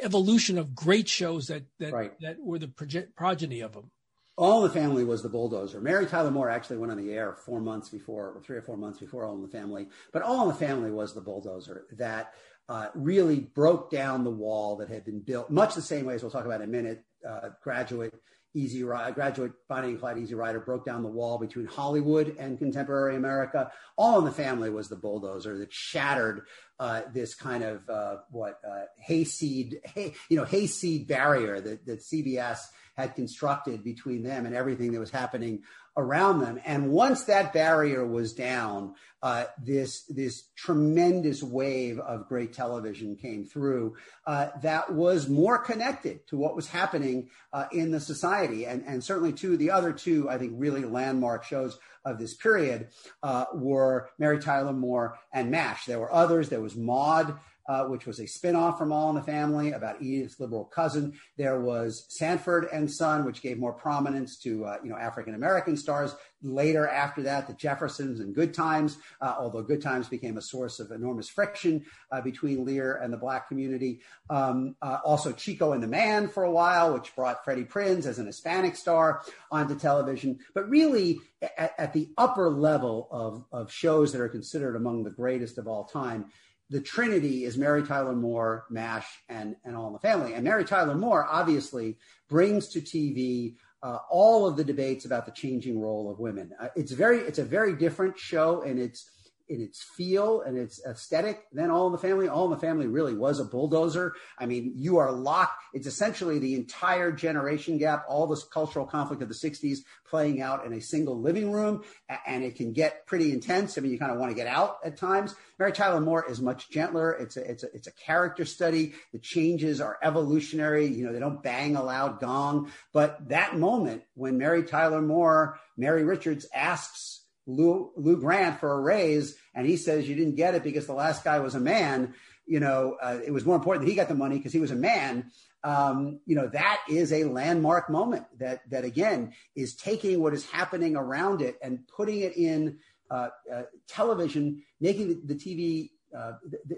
evolution of great shows that that right. that were the progeny of them. All in the Family was the bulldozer. Mary Tyler Moore actually went on the air four months before, or three or four months before All in the Family. But All in the Family was the bulldozer that uh, really broke down the wall that had been built, much the same way as we'll talk about in a minute. Uh, graduate Easy Rider, graduate Bonnie and Clyde Easy Rider broke down the wall between Hollywood and contemporary America. All in the Family was the bulldozer that shattered uh, this kind of uh, what uh, hayseed, hay, you know, hayseed barrier that, that CBS had constructed between them and everything that was happening around them. And once that barrier was down, uh, this this tremendous wave of great television came through uh, that was more connected to what was happening uh, in the society, and and certainly two the other two I think really landmark shows of this period uh, were Mary Tyler Moore and MASH. There were others. There was Maude uh, which was a spinoff from All in the Family about Edith's liberal cousin. There was Sanford and Son, which gave more prominence to uh, you know African American stars. Later, after that, the Jeffersons and Good Times, uh, although Good Times became a source of enormous friction uh, between Lear and the black community. Um, uh, also, Chico and the Man for a while, which brought Freddie Prinze as an Hispanic star onto television. But really, at, at the upper level of, of shows that are considered among the greatest of all time, the trinity is Mary Tyler Moore, MASH, and, and All in the Family. And Mary Tyler Moore obviously brings to TV uh, all of the debates about the changing role of women. Uh, it's very, it's a very different show, and it's in its feel and its aesthetic then all in the family all in the family really was a bulldozer. I mean you are locked. It's essentially the entire generation gap all this cultural conflict of the 60s playing out in a single living room and it can get pretty intense. I mean you kind of want to get out at times. Mary tyler moore is much gentler. It's a it's a it's a character study. The changes are evolutionary. You know they don't bang a loud gong. But that moment when mary tyler moore mary richards asks Lou, Lou Grant for a raise, and he says you didn't get it because the last guy was a man. You know, uh, it was more important that he got the money because he was a man. Um, you know, that is a landmark moment that that again is taking what is happening around it and putting it in uh, uh, television, making the, the TV. Uh, the,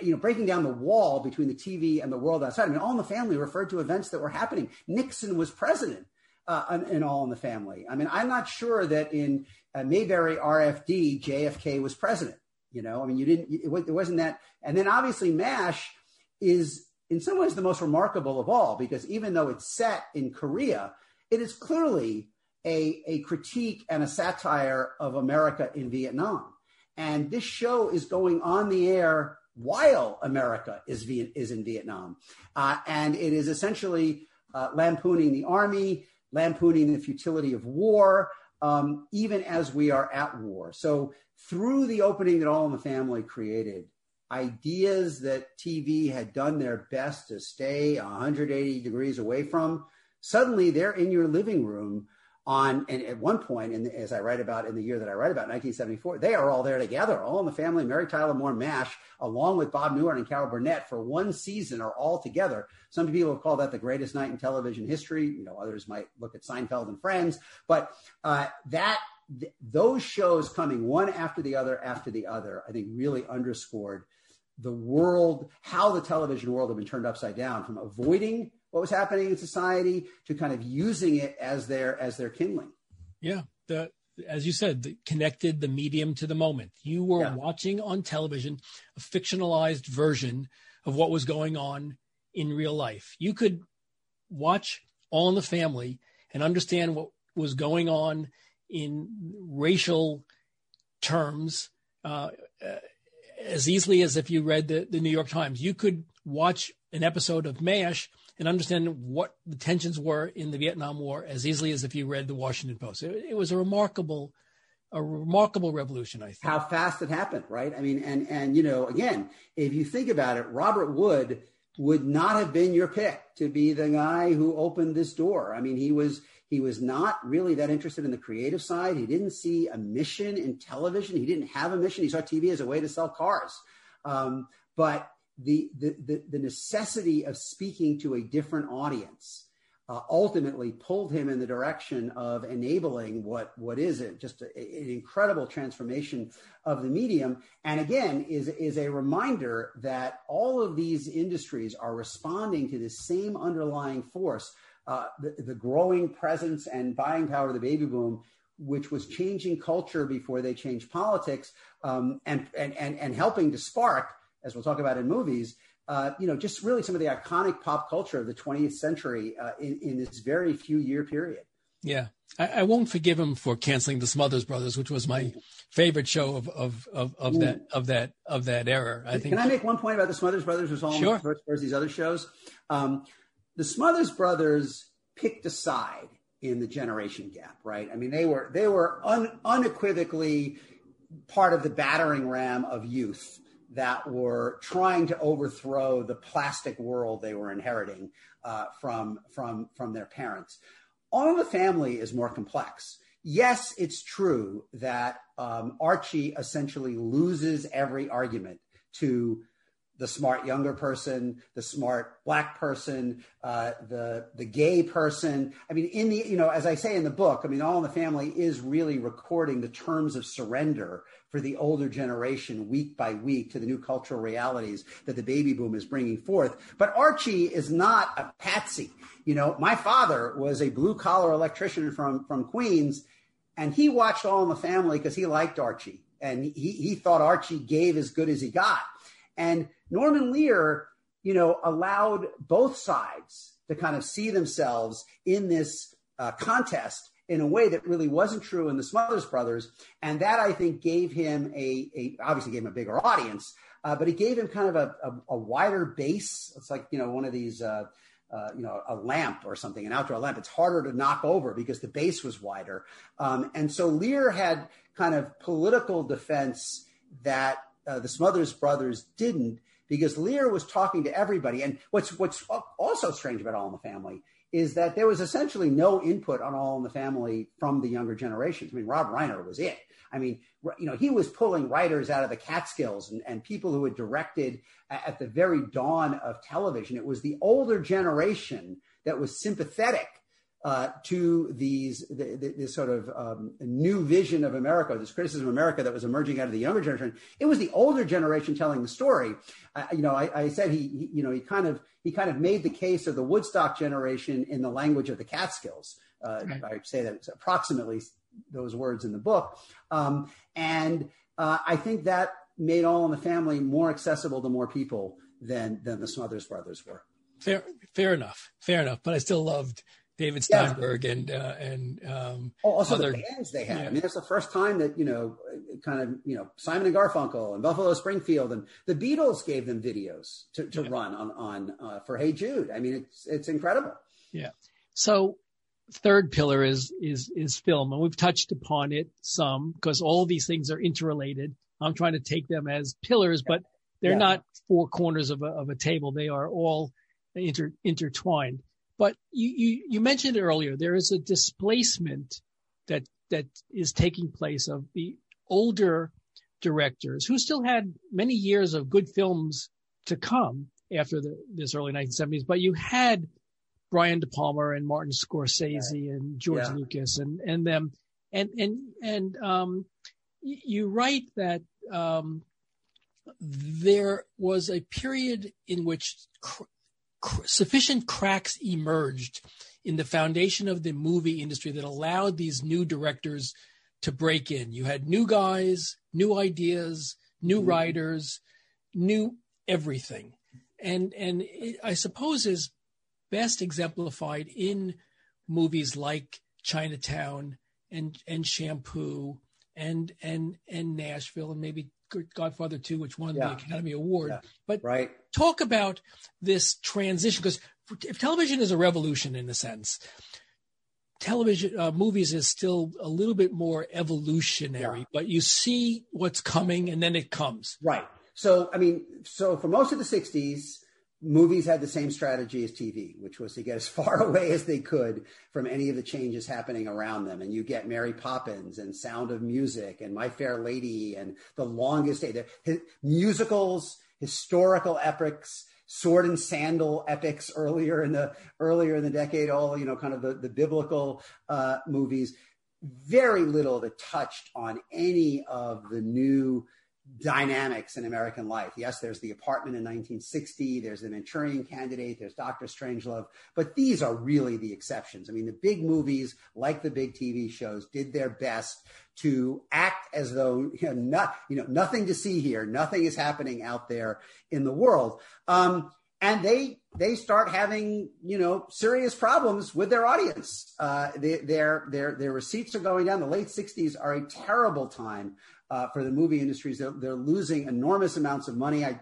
you know, breaking down the wall between the TV and the world outside. I mean, All in the Family referred to events that were happening. Nixon was president uh, in All in the Family. I mean, I'm not sure that in Mayberry RFD, JFK was president. You know, I mean, you didn't, it, it wasn't that. And then obviously MASH is in some ways the most remarkable of all because even though it's set in Korea, it is clearly a, a critique and a satire of America in Vietnam. And this show is going on the air while America is, is in Vietnam. Uh, and it is essentially uh, lampooning the army, lampooning the futility of war, um, even as we are at war. So, through the opening that All in the Family created, ideas that TV had done their best to stay 180 degrees away from, suddenly they're in your living room on and at one point and as i write about in the year that i write about 1974 they are all there together. All in the family mary tyler moore mash along with bob newhart and carol burnett for one season are all together. Some people have called that the greatest night in television history. You know others might look at seinfeld and friends. But uh, that th- those shows coming one after the other after the other i think really underscored the world how the television world had been turned upside down from avoiding what was happening in society to kind of using it as their as their kindling. Yeah, the as you said, the, connected the medium to the moment. You were yeah. watching on television a fictionalized version of what was going on in real life. You could watch All in the Family and understand what was going on in racial terms uh, uh, as easily as if you read the, the New York Times. You could watch an episode of MASH and understand what the tensions were in the Vietnam War as easily as if you read the Washington Post. It, it was a remarkable, a remarkable revolution. I think how fast it happened, right? I mean, and and you know, again, if you think about it, Robert Wood would not have been your pick to be the guy who opened this door. I mean, he was he was not really that interested in the creative side. He didn't see a mission in television. He didn't have a mission. He saw TV as a way to sell cars. Um, but the, the, the, necessity of speaking to a different audience uh, ultimately pulled him in the direction of enabling what what is it just a, an incredible transformation of the medium. And again is is a reminder that all of these industries are responding to the same underlying force uh, the, the growing presence and buying power of the baby boom which was changing culture before they changed politics um, and, and and and helping to spark as we'll talk about in movies, uh, you know, just really some of the iconic pop culture of the 20th century uh, in, in this very few year period. Yeah, I, I, won't forgive him for canceling the Smothers Brothers, which was my favorite show of of of, of that of that of that era. I think. Can I make one point about the Smothers Brothers? Was all sure. versus these other shows. Um, the Smothers Brothers picked a side in the generation gap, right? I mean, they were they were un, unequivocally part of the battering ram of youth that were trying to overthrow the plastic world they were inheriting uh, from, from, from their parents. All in the Family is more complex. Yes, it's true that um, Archie essentially loses every argument to the smart younger person, the smart black person, uh, the the gay person. I mean, in the you know, as I say in the book, I mean, All in the Family is really recording the terms of surrender for the older generation week by week to the new cultural realities that the baby boom is bringing forth. But Archie is not a patsy. You know, my father was a blue collar electrician from from Queens, and he watched All in the Family because he liked Archie and he he thought Archie gave as good as he got. And Norman Lear, you know, allowed both sides to kind of see themselves in this uh, contest in a way that really wasn't true in the Smothers Brothers, and that I think gave him a, a obviously gave him a bigger audience, uh, but it gave him kind of a, a, a, wider base. It's like you know one of these. Uh, uh, you know, a lamp or something, an outdoor lamp. It's harder to knock over because the base was wider. Um, and so Lear had kind of political defense that uh, the Smothers Brothers didn't because Lear was talking to everybody. And what's what's also strange about All in the Family is that there was essentially no input on All in the Family from the younger generations. I mean, Rob Reiner was it. I mean, you know, he was pulling writers out of the Catskills and, and people who had directed at the very dawn of television. It was the older generation that was sympathetic uh, to these the, the, this sort of um, new vision of America, this criticism of America that was emerging out of the younger generation. It was the older generation telling the story. Uh, you know, I, I said he, he, you know, he kind of he kind of made the case of the Woodstock generation in the language of the Catskills. Uh, right. I say that approximately those words in the book, um, and uh, I think that made All in the Family more accessible to more people than than the Smothers Brothers were. Fair, fair enough, fair enough. But I still loved David Steinberg yeah. and uh, and um, oh, also other, the bands they had. Yeah. I mean, it's the first time that you know, kind of you know, Simon and Garfunkel and Buffalo Springfield and the Beatles gave them videos to, to yeah. run on on uh, for Hey Jude. I mean, it's it's incredible. Yeah. So third pillar is is is film, and we've touched upon it some because all these things are interrelated. I'm trying to take them as pillars, but they're not four corners of a of a table. They are all inter, intertwined. But you, you, you mentioned earlier, there is a displacement that, that is taking place of the older directors who still had many years of good films to come after the, this early 1970s, but you had Brian De Palma and Martin Scorsese right. and George yeah. Lucas and, and them. And, and, and, um, you write that, um, there was a period in which cr- sufficient cracks emerged in the foundation of the movie industry that allowed these new directors to break in. You had new guys, new ideas, new mm-hmm. writers, new everything. And and it, I suppose is best exemplified in movies like Chinatown and and Shampoo and and and Nashville and maybe Godfather 2, which won yeah. the Academy Award. Yeah. But right. talk about this transition because if television is a revolution in a sense, television uh, movies is still a little bit more evolutionary, yeah. but you see what's coming and then it comes. Right. So, I mean, so for most of the 60s, movies had the same strategy as TV, which was to get as far away as they could from any of the changes happening around them. And you get Mary Poppins and Sound of Music and My Fair Lady and The Longest Day, the musicals, historical epics, sword and sandal epics earlier in the earlier in the decade, all you know, kind of the, the biblical uh, movies. Very little that touched on any of the new dynamics in American life. Yes, there's the apartment in 1960, there's the Manchurian candidate, there's Dr. Strangelove, but these are really the exceptions. I mean, the big movies, like the big TV shows, did their best to act as though you know, not, you know nothing to see here, nothing is happening out there in the world. Um, and they they start having you know serious problems with their audience. Uh, they, their their their receipts are going down. The late '60s are a terrible time uh, for the movie industries. They're, they're, losing enormous amounts of money. I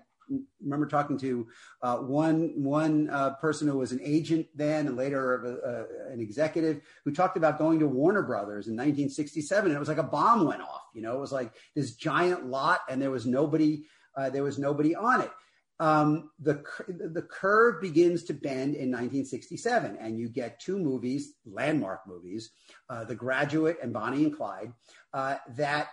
remember talking to uh, one one uh, person who was an agent then, and later uh, an executive, who talked about going to Warner Brothers in 1967. And it was like a bomb went off. You know, it was like this giant lot, and there was nobody. Uh, there was nobody on it. Um, the the curve begins to bend in 1967, and you get two movies, landmark movies, uh, The Graduate and Bonnie and Clyde, uh, that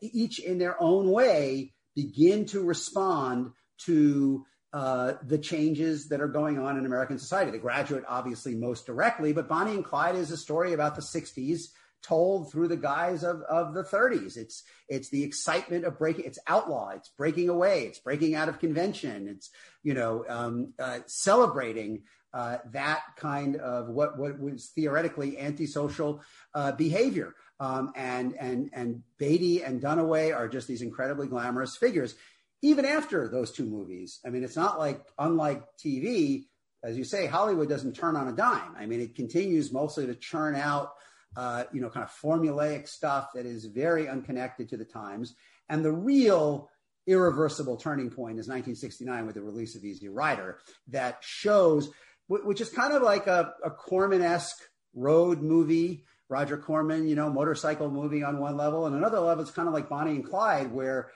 each in their own way begin to respond to uh, the changes that are going on in American society. The Graduate, obviously, most directly, but Bonnie and Clyde is a story about the 60s told through the guise of, of the 30s. It's it's the excitement of breaking. It's outlaw. It's breaking away. It's breaking out of convention. It's you know um, uh, celebrating uh, that kind of what what was theoretically antisocial uh, behavior. Um, and and and Beatty and Dunaway are just these incredibly glamorous figures. Even after those two movies, I mean, it's not like unlike TV, as you say, Hollywood doesn't turn on a dime. I mean, it continues mostly to churn out uh, you know, kind of formulaic stuff that is very unconnected to the times. And the real irreversible turning point is 1969 with the release of Easy Rider that shows, which is kind of like a, a Corman-esque road movie. Roger Corman, you know, motorcycle movie on one level, and another level it's kind of like Bonnie and Clyde, where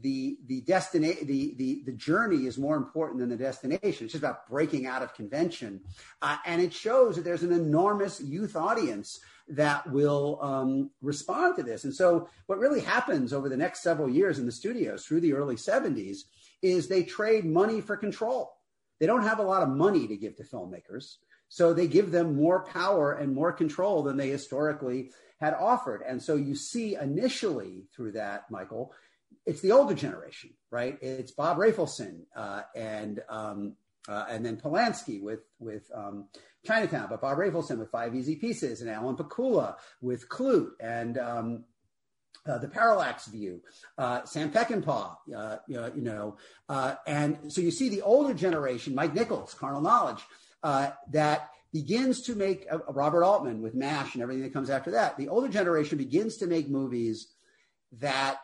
the the destination the, the the journey is more important than the destination. It's just about breaking out of convention. Uh, and it shows that there's an enormous youth audience that will um, respond to this. And so what really happens over the next several years in the studios through the early 70s is they trade money for control. They don't have a lot of money to give to filmmakers so they give them more power and more control than they historically had offered and so you see initially through that michael it's the older generation, right? It's Bob Rafelson uh, and um, uh, and then Polanski with with um, Chinatown, but Bob Rafelson with Five Easy Pieces, and Alan Pakula with Klute, and um, uh, the Parallax View, uh, Sam Peckinpah, uh, you know, uh, and so you see the older generation, Mike Nichols, Carnal Knowledge, uh, that begins to make uh, Robert Altman with MASH and everything that comes after that. The older generation begins to make movies that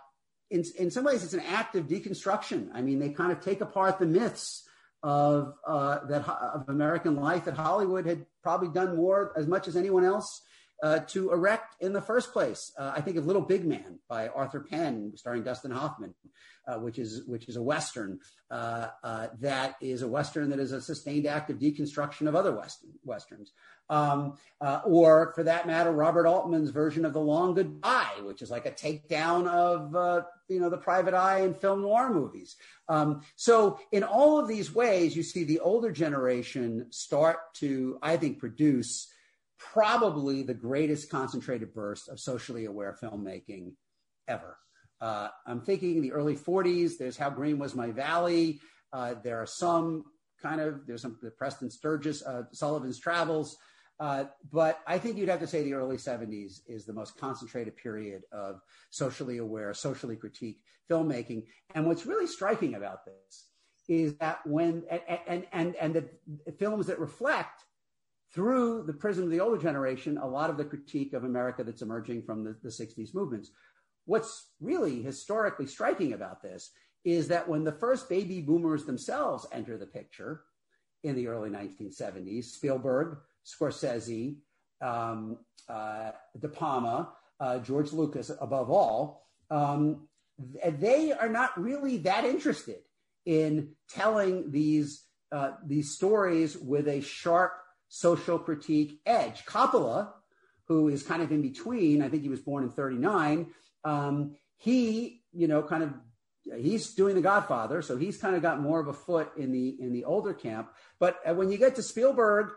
in, in some ways, it's an act of deconstruction. I mean, they kind of take apart the myths of uh, that of American life that Hollywood had probably done more as much as anyone else uh, to erect in the first place. Uh, I think of Little Big Man by Arthur Penn, starring Dustin Hoffman, uh, which is which is a western uh, uh, that is a western that is a sustained act of deconstruction of other western westerns. Um, uh, or for that matter, Robert Altman's version of The Long Goodbye, which is like a takedown of you know the private eye and film noir movies. Um, so in all of these ways, you see the older generation start to, I think, produce probably the greatest concentrated burst of socially aware filmmaking ever. Uh, I'm thinking the early 40s. There's How Green Was My Valley. Uh, there are some kind of there's some the Preston Sturges uh, Sullivan's Travels. Uh, but I think you'd have to say the early 70s is the most concentrated period of socially aware, socially critique filmmaking. And what's really striking about this is that when and and, and the films that reflect through the prism of the older generation a lot of the critique of America that's emerging from the, the 60s movements. What's really historically striking about this is that when the first baby boomers themselves enter the picture in the early 1970s, Spielberg, Scorsese, um, uh, De Palma, uh, George Lucas, above all, um, they are not really that interested in telling these uh, these stories with a sharp social critique edge. Coppola, who is kind of in between, I think he was born in 39. Um, he, you know, kind of he's doing the Godfather, so he's kind of got more of a foot in the in the older camp. But uh, when you get to Spielberg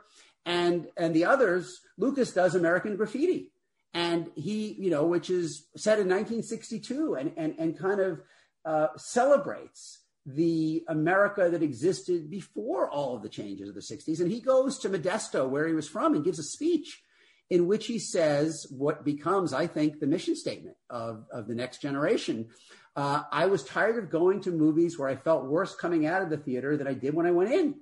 and and the others, Lucas does American Graffiti, and he you know which is set in 1962 and and and kind of uh, celebrates the America that existed before all of the changes of the 60s. And he goes to Modesto, where he was from, and gives a speech in which he says what becomes, I think, the mission statement of, of the next generation. Uh, I was tired of going to movies where I felt worse coming out of the theater than I did when I went in.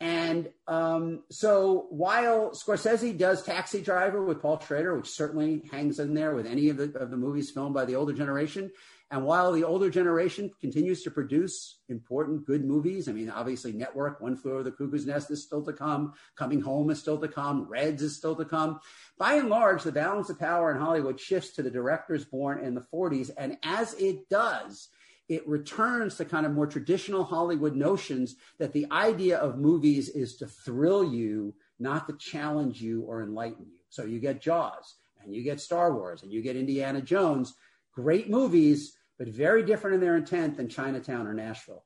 And um, so while Scorsese does Taxi Driver with Paul Schrader, which certainly hangs in there with any of the, of the movies filmed by the older generation, and while the older generation continues to produce important, good movies, I mean, obviously, Network, One Flew Over the Cuckoo's Nest is still to come, Coming Home is still to come, Reds is still to come. By and large, the balance of power in Hollywood shifts to the directors born in the 40s. And as it does, it returns to kind of more traditional Hollywood notions that the idea of movies is to thrill you, not to challenge you or enlighten you. So you get Jaws and you get Star Wars and you get Indiana Jones, great movies, but very different in their intent than Chinatown or Nashville.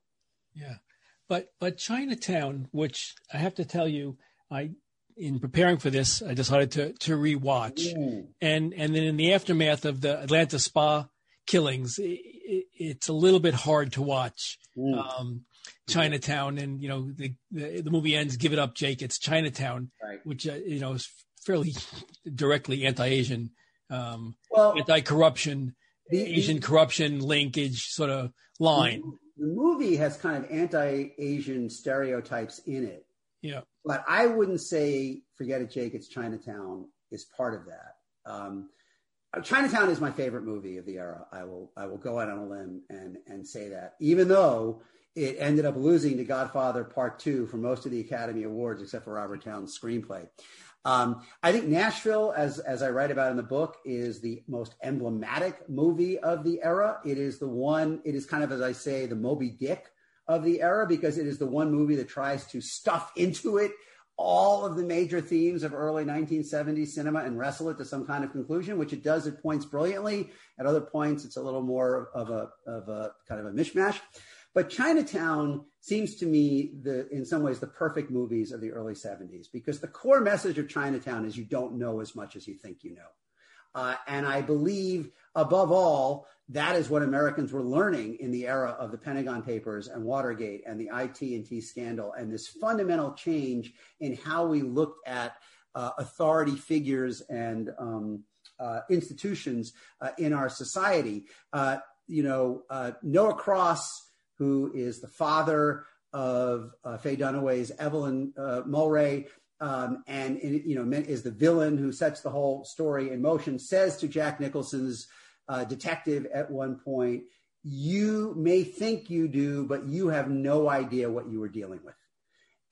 Yeah. But but Chinatown, which I have to tell you, I in preparing for this, I decided to to rewatch, mm. and and then in the aftermath of the Atlanta Spa killings, it, it's a little bit hard to watch. Mm. Um, Chinatown, and you know the, the, the movie ends. Give it up, Jake. It's Chinatown, right. which uh, you know is fairly directly anti-Asian, um, well, anti-corruption the, Asian the, corruption linkage sort of line. The, the movie has kind of anti-Asian stereotypes in it. Yeah. But I wouldn't say forget it, Jake. It's Chinatown is part of that. Um, Chinatown is my favorite movie of the era. I will I will go out on a limb and and say that, even though it ended up losing to Godfather Part Two for most of the Academy Awards, except for Robert Towne's screenplay. Um, I think Nashville, as as I write about in the book, is the most emblematic movie of the era. It is the one. It is kind of, as I say, the Moby Dick of the era because it is the one movie that tries to stuff into it all of the major themes of early 1970s cinema and wrestle it to some kind of conclusion, which it does at points brilliantly. At other points, it's a little more of a, of a kind of a mishmash. But Chinatown seems to me the in some ways the perfect movies of the early 70s because the core message of Chinatown is you don't know as much as you think you know. Uh, and I believe, above all, that is what Americans were learning in the era of the Pentagon Papers and Watergate and the IT&T scandal and this fundamental change in how we looked at uh, authority figures and um, uh, institutions uh, in our society. Uh, you know, uh, Noah Cross, who is the father of Faye Dunaway's Evelyn Mulwray, um, and, and, you know is the villain who sets the whole story in motion says to jack nicholson's uh, detective at one point you may think you do but you have no idea what you are dealing with.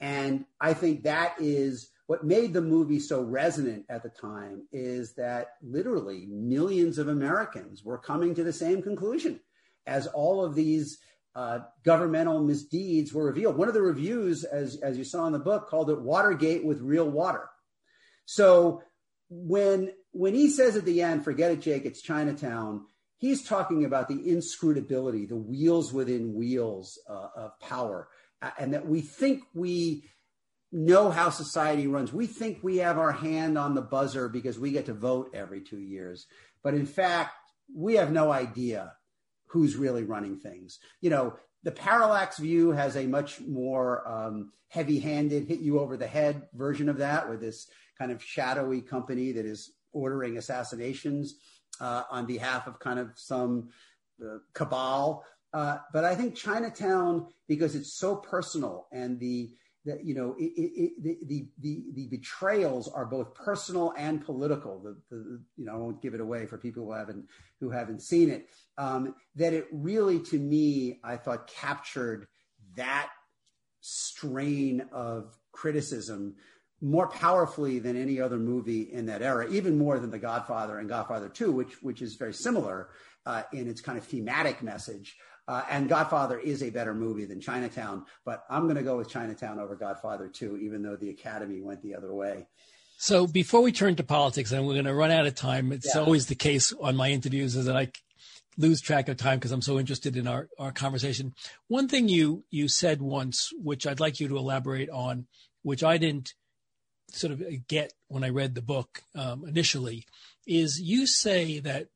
And i think that is what made the movie so resonant at the time is that literally millions of americans were coming to the same conclusion as all of these uh, governmental misdeeds were revealed. One of the reviews, as, as you saw in the book, called it Watergate with real water. So when when he says at the end, "Forget it, Jake, it's Chinatown," he's talking about the inscrutability, the wheels within wheels uh, of power, and that we think we know how society runs. We think we have our hand on the buzzer because we get to vote every two years, but in fact, we have no idea who's really running things. You know, the parallax view has a much more um, heavy-handed, hit you over the head version of that, with this kind of shadowy company that is ordering assassinations uh, on behalf of kind of some uh, cabal. Uh, but I think Chinatown, because it's so personal and the that you know it, it, it, the, the the betrayals are both personal and political. The, the, you know I won't give it away for people who haven't who haven't seen it. Um, that it really, to me, I thought captured that strain of criticism more powerfully than any other movie in that era, even more than The Godfather and Godfather Two, which which is very similar uh, in its kind of thematic message. Uh, and Godfather is a better movie than Chinatown, but I'm going to go with Chinatown over Godfather 2, even though the Academy went the other way. So before we turn to politics, and we're going to run out of time, it's yeah. always the case on my interviews is that I lose track of time because I'm so interested in our, our conversation. One thing you you said once, which I'd like you to elaborate on, which I didn't sort of get when I read the book um, initially, is you say that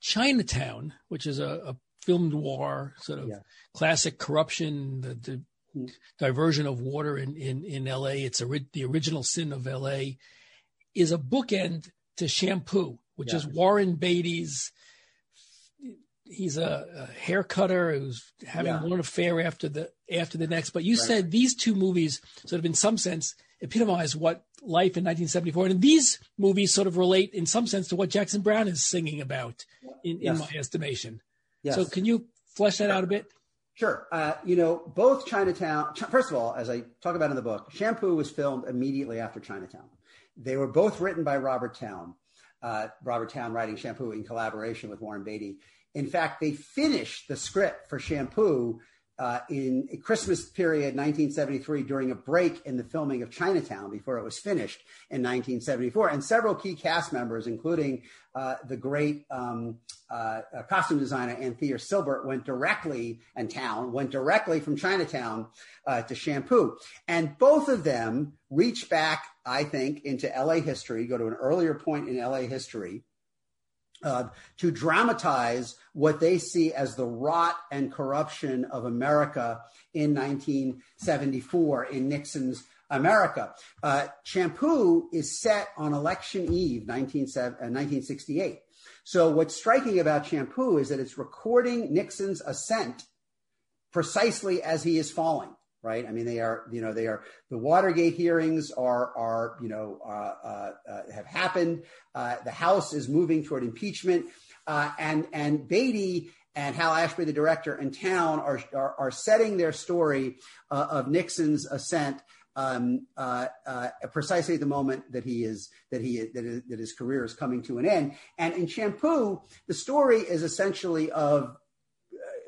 Chinatown, which is a, a film noir, sort of yeah. classic corruption, the, the mm. diversion of water in, in, in LA. It's a, the original sin of LA is a bookend to Shampoo, which yeah. is Warren Beatty's. He's a, a hair cutter who's having yeah. one affair after the after the next. But you right. said these two movies sort of, in some sense, epitomize what life in 1974, and these movies sort of relate in some sense to what Jackson Browne is singing about, in, yes. in my estimation. Yes. So can you flesh that out a bit? Sure. Uh, you know, both Chinatown, first of all, as I talk about in the book, Shampoo was filmed immediately after Chinatown. They were both written by Robert Towne, uh, Robert Towne writing Shampoo in collaboration with Warren Beatty. In fact, they finished the script for Shampoo uh, in Christmas period 1973 during a break in the filming of Chinatown before it was finished in 1974. And several key cast members, including uh, the great um, uh, costume designer Anthea Sylbert, went directly, and Towne went directly from Chinatown uh, to Shampoo. And both of them reach back, I think, into LA history, go to an earlier point in LA history uh, to dramatize what they see as the rot and corruption of America in 1974 in Nixon's America. Uh, Shampoo is set on election eve, 19, uh, 1968. So what's striking about Shampoo is that it's recording Nixon's ascent precisely as he is falling. Right? I mean, they are, you know, they are the Watergate hearings are are you know uh, uh, uh, have happened. Uh, the House is moving toward impeachment, uh, and and Beatty and Hal Ashby, the director, and Towne are are, are setting their story uh, of Nixon's ascent. Um, precisely at the moment that he is that he that, is, that his career is coming to an end, and in Shampoo, the story is essentially of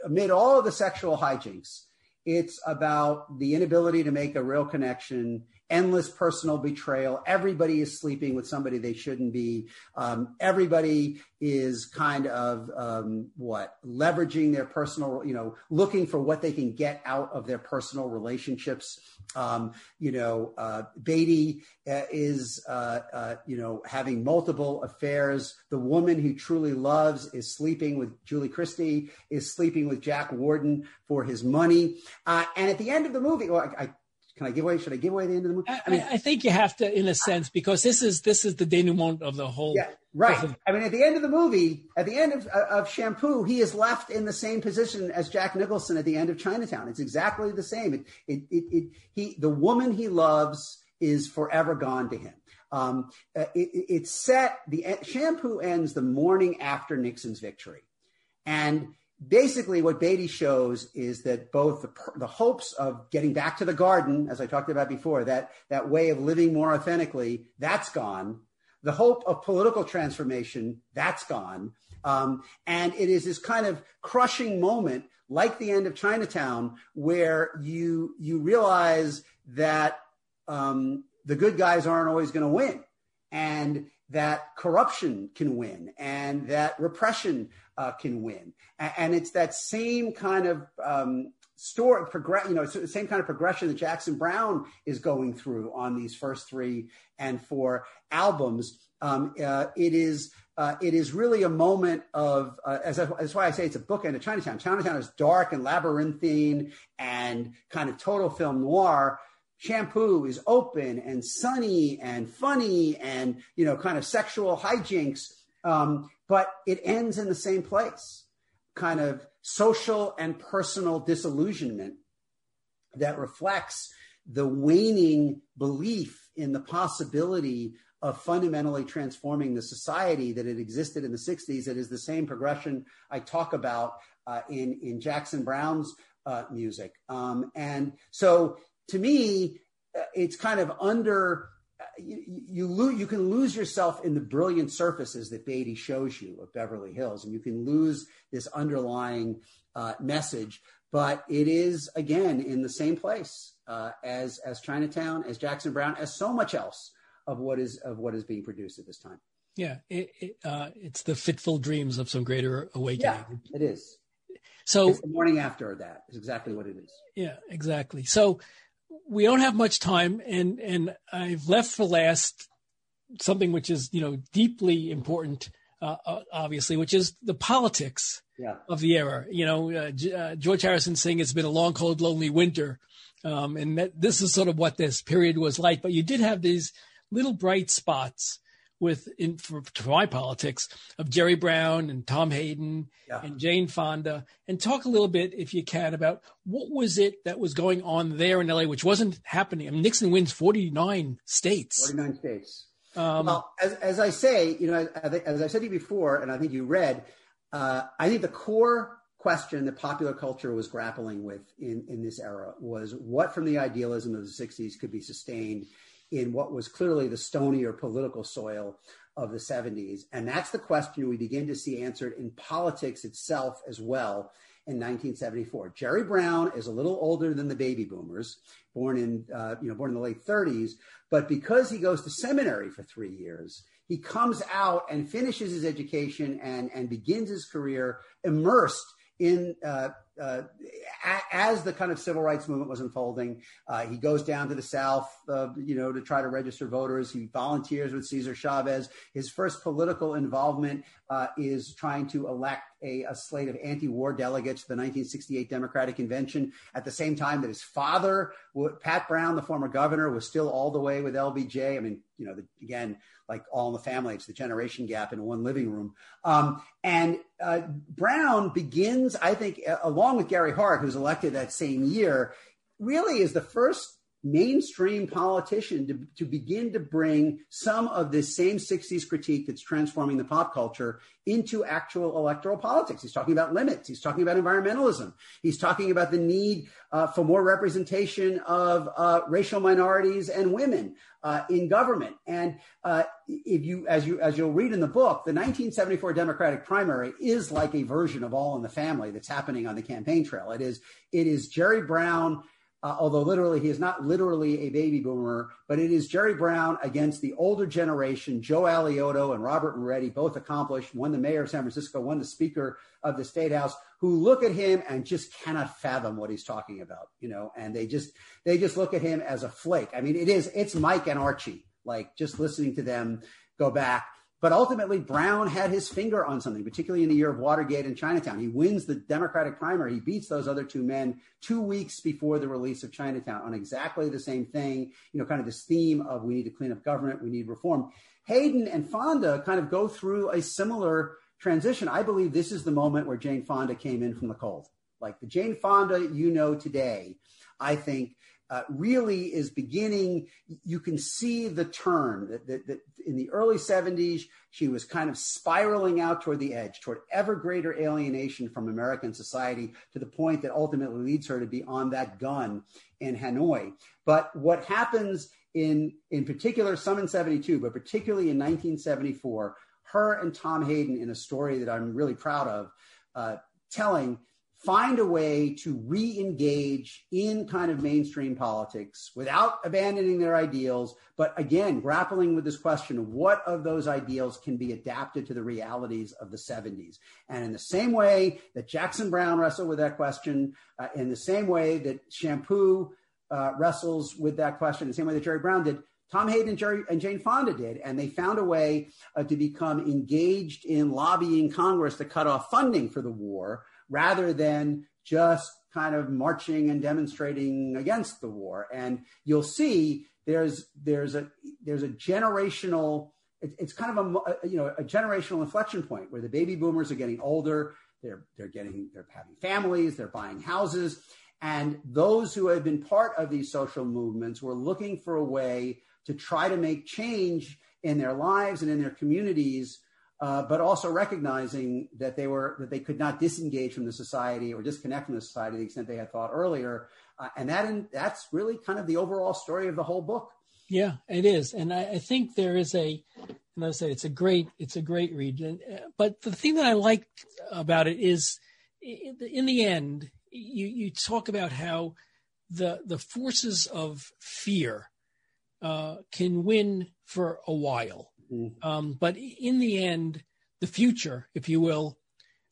amid all of the sexual hijinks, it's about the inability to make a real connection, endless personal betrayal. Everybody is sleeping with somebody they shouldn't be. Um, everybody is kind of um, what leveraging their personal, you know, looking for what they can get out of their personal relationships. Um, you know, uh, Beatty uh, is, uh, uh, you know, having multiple affairs. The woman who truly loves is sleeping with Julie Christie, is sleeping with Jack Warden for his money. Uh, and at the end of the movie, well, I, I can I give away? Should I give away the end of the movie? I, mean, I, think you have to, in a sense, because this is this is the denouement of the whole. Yeah, right. I mean, at the end of the movie, at the end of, of Shampoo, he is left in the same position as Jack Nicholson at the end of Chinatown. It's exactly the same. It, it, it, it he, the woman he loves is forever gone to him. Um, uh, it, it's set. The Shampoo ends the morning after Nixon's victory, and basically what Beatty shows is that both the, the, hopes of getting back to the garden, as I talked about before, that, that way of living more authentically, that's gone. The hope of political transformation, that's gone. Um, and it is this kind of crushing moment, like the end of Chinatown, where you, you realize that um, the good guys aren't always going to win. And that corruption can win and that repression uh, can win. And it's that same kind of um, story, progress, you know, the same kind of progression that Jackson Browne is going through on these first three and four albums. Um, uh, it is uh, it is really a moment of uh, as that's why I say it's a bookend of Chinatown. Chinatown is dark and labyrinthine and kind of total film noir. Shampoo is open and sunny and funny and you know kind of sexual hijinks, um, but it ends in the same place, kind of social and personal disillusionment that reflects the waning belief in the possibility of fundamentally transforming the society that had existed in the 60s. It is the same progression I talk about uh, in, in Jackson Browne's uh, music. Um, and so to me, uh, it's kind of under you, you, lose, you can lose yourself in the brilliant surfaces that Beatty shows you of Beverly Hills, and you can lose this underlying uh, message. But it is again in the same place uh, as as Chinatown, as Jackson Browne, as so much else of what is of what is being produced at this time. Yeah, it, it, uh, it's the fitful dreams of some greater awakening. Yeah, it is. So it's the morning after that is exactly what it is. Yeah, exactly. So we don't have much time, and and I've left for last something which is you know deeply important, uh, uh obviously, which is the politics yeah. of the era. You know, uh, uh, George Harrison saying it's been a long, cold, lonely winter, um, and that this is sort of what this period was like. But you did have these little bright spots with in for, for, my politics of Jerry Brown and Tom Hayden yeah. and Jane Fonda, and talk a little bit, if you can, about what was it that was going on there in LA, which wasn't happening. I mean, Nixon wins forty nine states. Forty nine states. Um, well, as, as I say, you know, as, as I said to you before, and I think you read, uh, I think the core question that popular culture was grappling with in, in this era was what from the idealism of the 60s could be sustained in what was clearly the stonier political soil of the 70s. And that's the question we begin to see answered in politics itself as well in 1974. Jerry Brown is a little older than the baby boomers, born in uh, you know born in the late 30s, but because he goes to seminary for three years, he comes out and finishes his education and and begins his career immersed in uh, uh, as the kind of civil rights movement was unfolding, uh, he goes down to the South, uh, you know, to try to register voters. He volunteers with Cesar Chavez. His first political involvement uh, is trying to elect a, a, slate of anti-war delegates to the 1968 Democratic Convention. At the same time that his father, Pat Brown, the former governor, was still all the way with LBJ. I mean, you know, the, again, like All in the Family, it's the generation gap in one living room. Um, and uh, Brown begins, I think, along with Gary Hart, who's elected that same year, really is the first mainstream politician to, to begin to bring some of this same 60s critique that's transforming the pop culture into actual electoral politics. He's talking about limits. He's talking about environmentalism. He's talking about the need uh, for more representation of uh, racial minorities and women uh, in government. And uh, if you, as you, as you'll read in the book, the 1974 Democratic primary is like a version of All in the Family that's happening on the campaign trail. It is, it is Jerry Brown uh, although literally he is not literally a baby boomer, but it is Jerry Brown against the older generation, Joe Alioto and Robert Moretti, both accomplished, one the mayor of San Francisco, one the speaker of the state house, who look at him and just cannot fathom what he's talking about, you know, and they just they just look at him as a flake. I mean, it is it's Mike and Archie, like just listening to them go back but ultimately, Brown had his finger on something, particularly in the year of Watergate and Chinatown. He wins the Democratic primary. He beats those other two men two weeks before the release of Chinatown on exactly the same thing, you know, kind of this theme of we need to clean up government, we need reform. Hayden and Fonda kind of go through a similar transition. I believe this is the moment where Jane Fonda came in from the cold. Like the Jane Fonda you know today, I think uh, really is beginning. You can see the turn that, that, that, in the early 70s, she was kind of spiraling out toward the edge, toward ever greater alienation from American society to the point that ultimately leads her to be on that gun in Hanoi. But what happens in, in particular, some in 72, but particularly in 1974, her and Tom Hayden in a story that I'm really proud of, uh, telling find a way to re-engage in kind of mainstream politics without abandoning their ideals but again grappling with this question of what of those ideals can be adapted to the realities of the 70s and in the same way that jackson Browne wrestled with that question uh, in the same way that shampoo uh, wrestles with that question the same way that jerry brown did Tom Hayden and, Jerry, and Jane Fonda did, and they found a way uh, to become engaged in lobbying Congress to cut off funding for the war, rather than just kind of marching and demonstrating against the war. And you'll see there's there's a there's a generational it's kind of a you know a generational inflection point where the baby boomers are getting older they're they're getting they're having families they're buying houses and those who have been part of these social movements were looking for a way to try to make change in their lives and in their communities uh, but also recognizing that they were that they could not disengage from the society or disconnect from the society to the extent they had thought earlier, uh, and that in, that's really kind of the overall story of the whole book. Yeah, it is, and I, I think there is a, and I say it's a great it's a great read. And, uh, but the thing that I like about it is, in the end, you you talk about how the the forces of fear uh, can win for a while Mm-hmm. Um, but in the end, the future, if you will,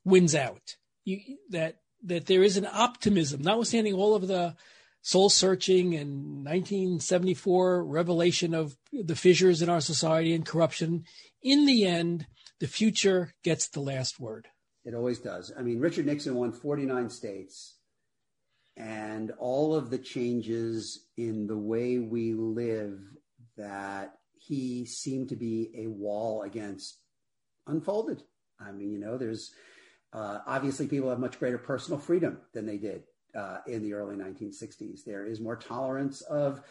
wins out. You, that that there is an optimism, notwithstanding all of the soul searching and 1974 revelation of the fissures in our society and corruption. In the end, the future gets the last word. It always does. I mean, Richard Nixon won 49 states, and all of the changes in the way we live that he seemed to be a wall against unfolded. I mean, you know, there's uh, obviously people have much greater personal freedom than they did uh, in the early 1960s. There is more tolerance of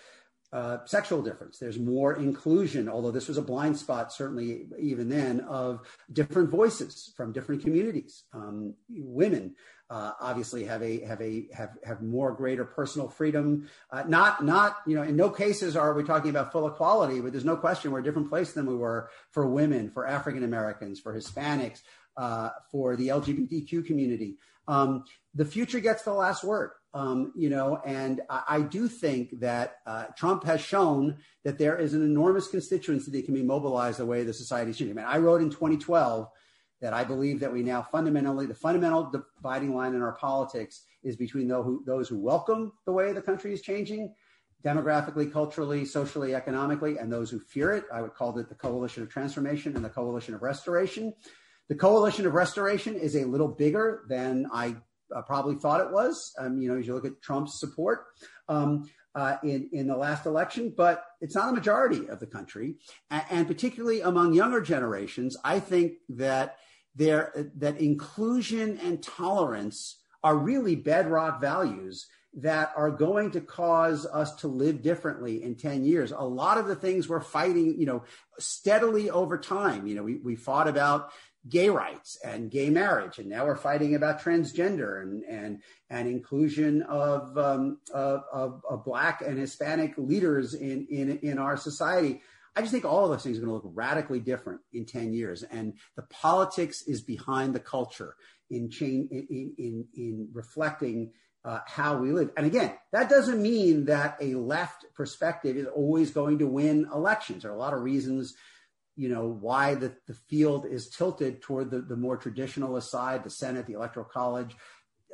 uh, sexual difference. There's more inclusion, although this was a blind spot, certainly even then, of different voices from different communities. Um, women uh, obviously have a have a have have more greater personal freedom. Uh, not not you know in no cases are we talking about full equality, but there's no question we're a different place than we were for women, for African Americans, for Hispanics, uh, for the LGBTQ community. Um, the future gets the last word. Um, you know, and I, I do think that uh, Trump has shown that there is an enormous constituency that can be mobilized the way the society is changing. I mean, I wrote in 2012 that I believe that we now fundamentally, the fundamental dividing line in our politics is between those who, those who welcome the way the country is changing, demographically, culturally, socially, economically, and those who fear it. I would call it the coalition of transformation and the coalition of restoration. The coalition of restoration is a little bigger than I uh, probably thought it was. Um, you know, as you look at Trump's support. Um, uh, in, in the last election, but it's not a majority of the country. And, and particularly among younger generations, I think that there that inclusion and tolerance are really bedrock values that are going to cause us to live differently in 10 years. A lot of the things we're fighting, you know, steadily over time. You know, we, we fought about gay rights and gay marriage, and now we're fighting about transgender and and and inclusion of um, of, of, of, black and Hispanic leaders in in in our society. I just think all of those things are going to look radically different in ten years, and the politics is behind the culture in chain in in, in reflecting. Uh, how we live. And again, that doesn't mean that a left perspective is always going to win elections. There are a lot of reasons you know why the, the field is tilted toward the, the more traditional side the senate the electoral college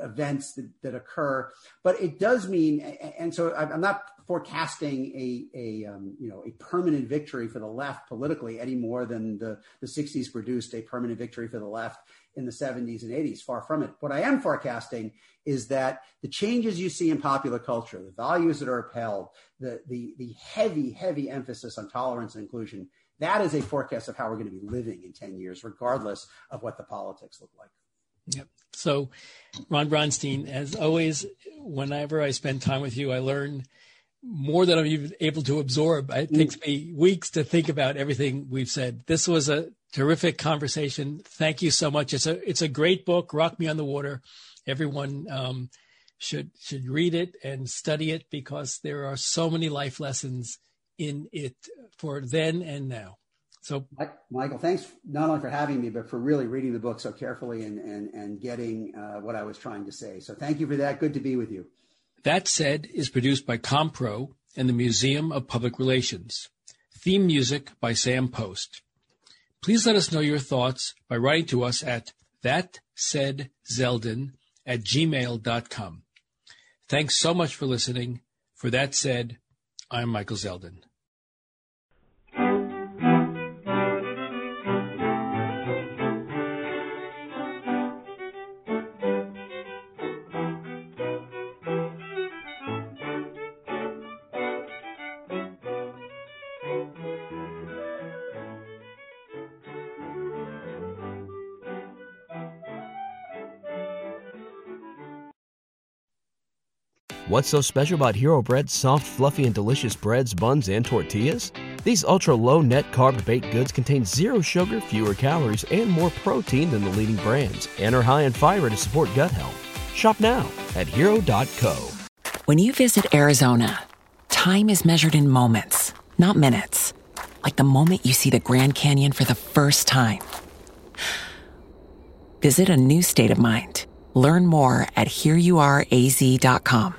events that, that occur. But it does mean and so i'm not forecasting a, a um, you know a permanent victory for the left politically any more than the, the 60s produced a permanent victory for the left in the 70s and 80s far from it. What i am forecasting is that the changes you see in popular culture the values that are upheld the the, the heavy heavy emphasis on tolerance and inclusion that is a forecast of how we're going to be living in 10 years, regardless of what the politics look like. Yep. So, Ron Brownstein, as always, whenever I spend time with you, I learn more than I'm even able to absorb. It mm. takes me weeks to think about everything we've said. This was a terrific conversation. Thank you so much. It's a it's a great book, Rock Me on the Water. Everyone um, should should read it and study it because there are so many life lessons in it for then and now. So, Michael, thanks not only for having me, but for really reading the book so carefully and and and getting uh, what I was trying to say. So, thank you for that. Good to be with you. That said, is produced by Compro and the Museum of Public Relations. Theme music by Sam Post. Please let us know your thoughts by writing to us at thatsaidzeldin at gmail.com. Thanks so much for listening. For that said, I'm Michael Zeldin. What's so special about Hero Bread's soft, fluffy, and delicious breads, buns, and tortillas? These ultra low net carb baked goods contain zero sugar, fewer calories, and more protein than the leading brands, and are high in fiber to support gut health. Shop now at hero.co. When you visit Arizona, time is measured in moments, not minutes. Like the moment you see the Grand Canyon for the first time. Visit a new state of mind. Learn more at hereyouareaz.com.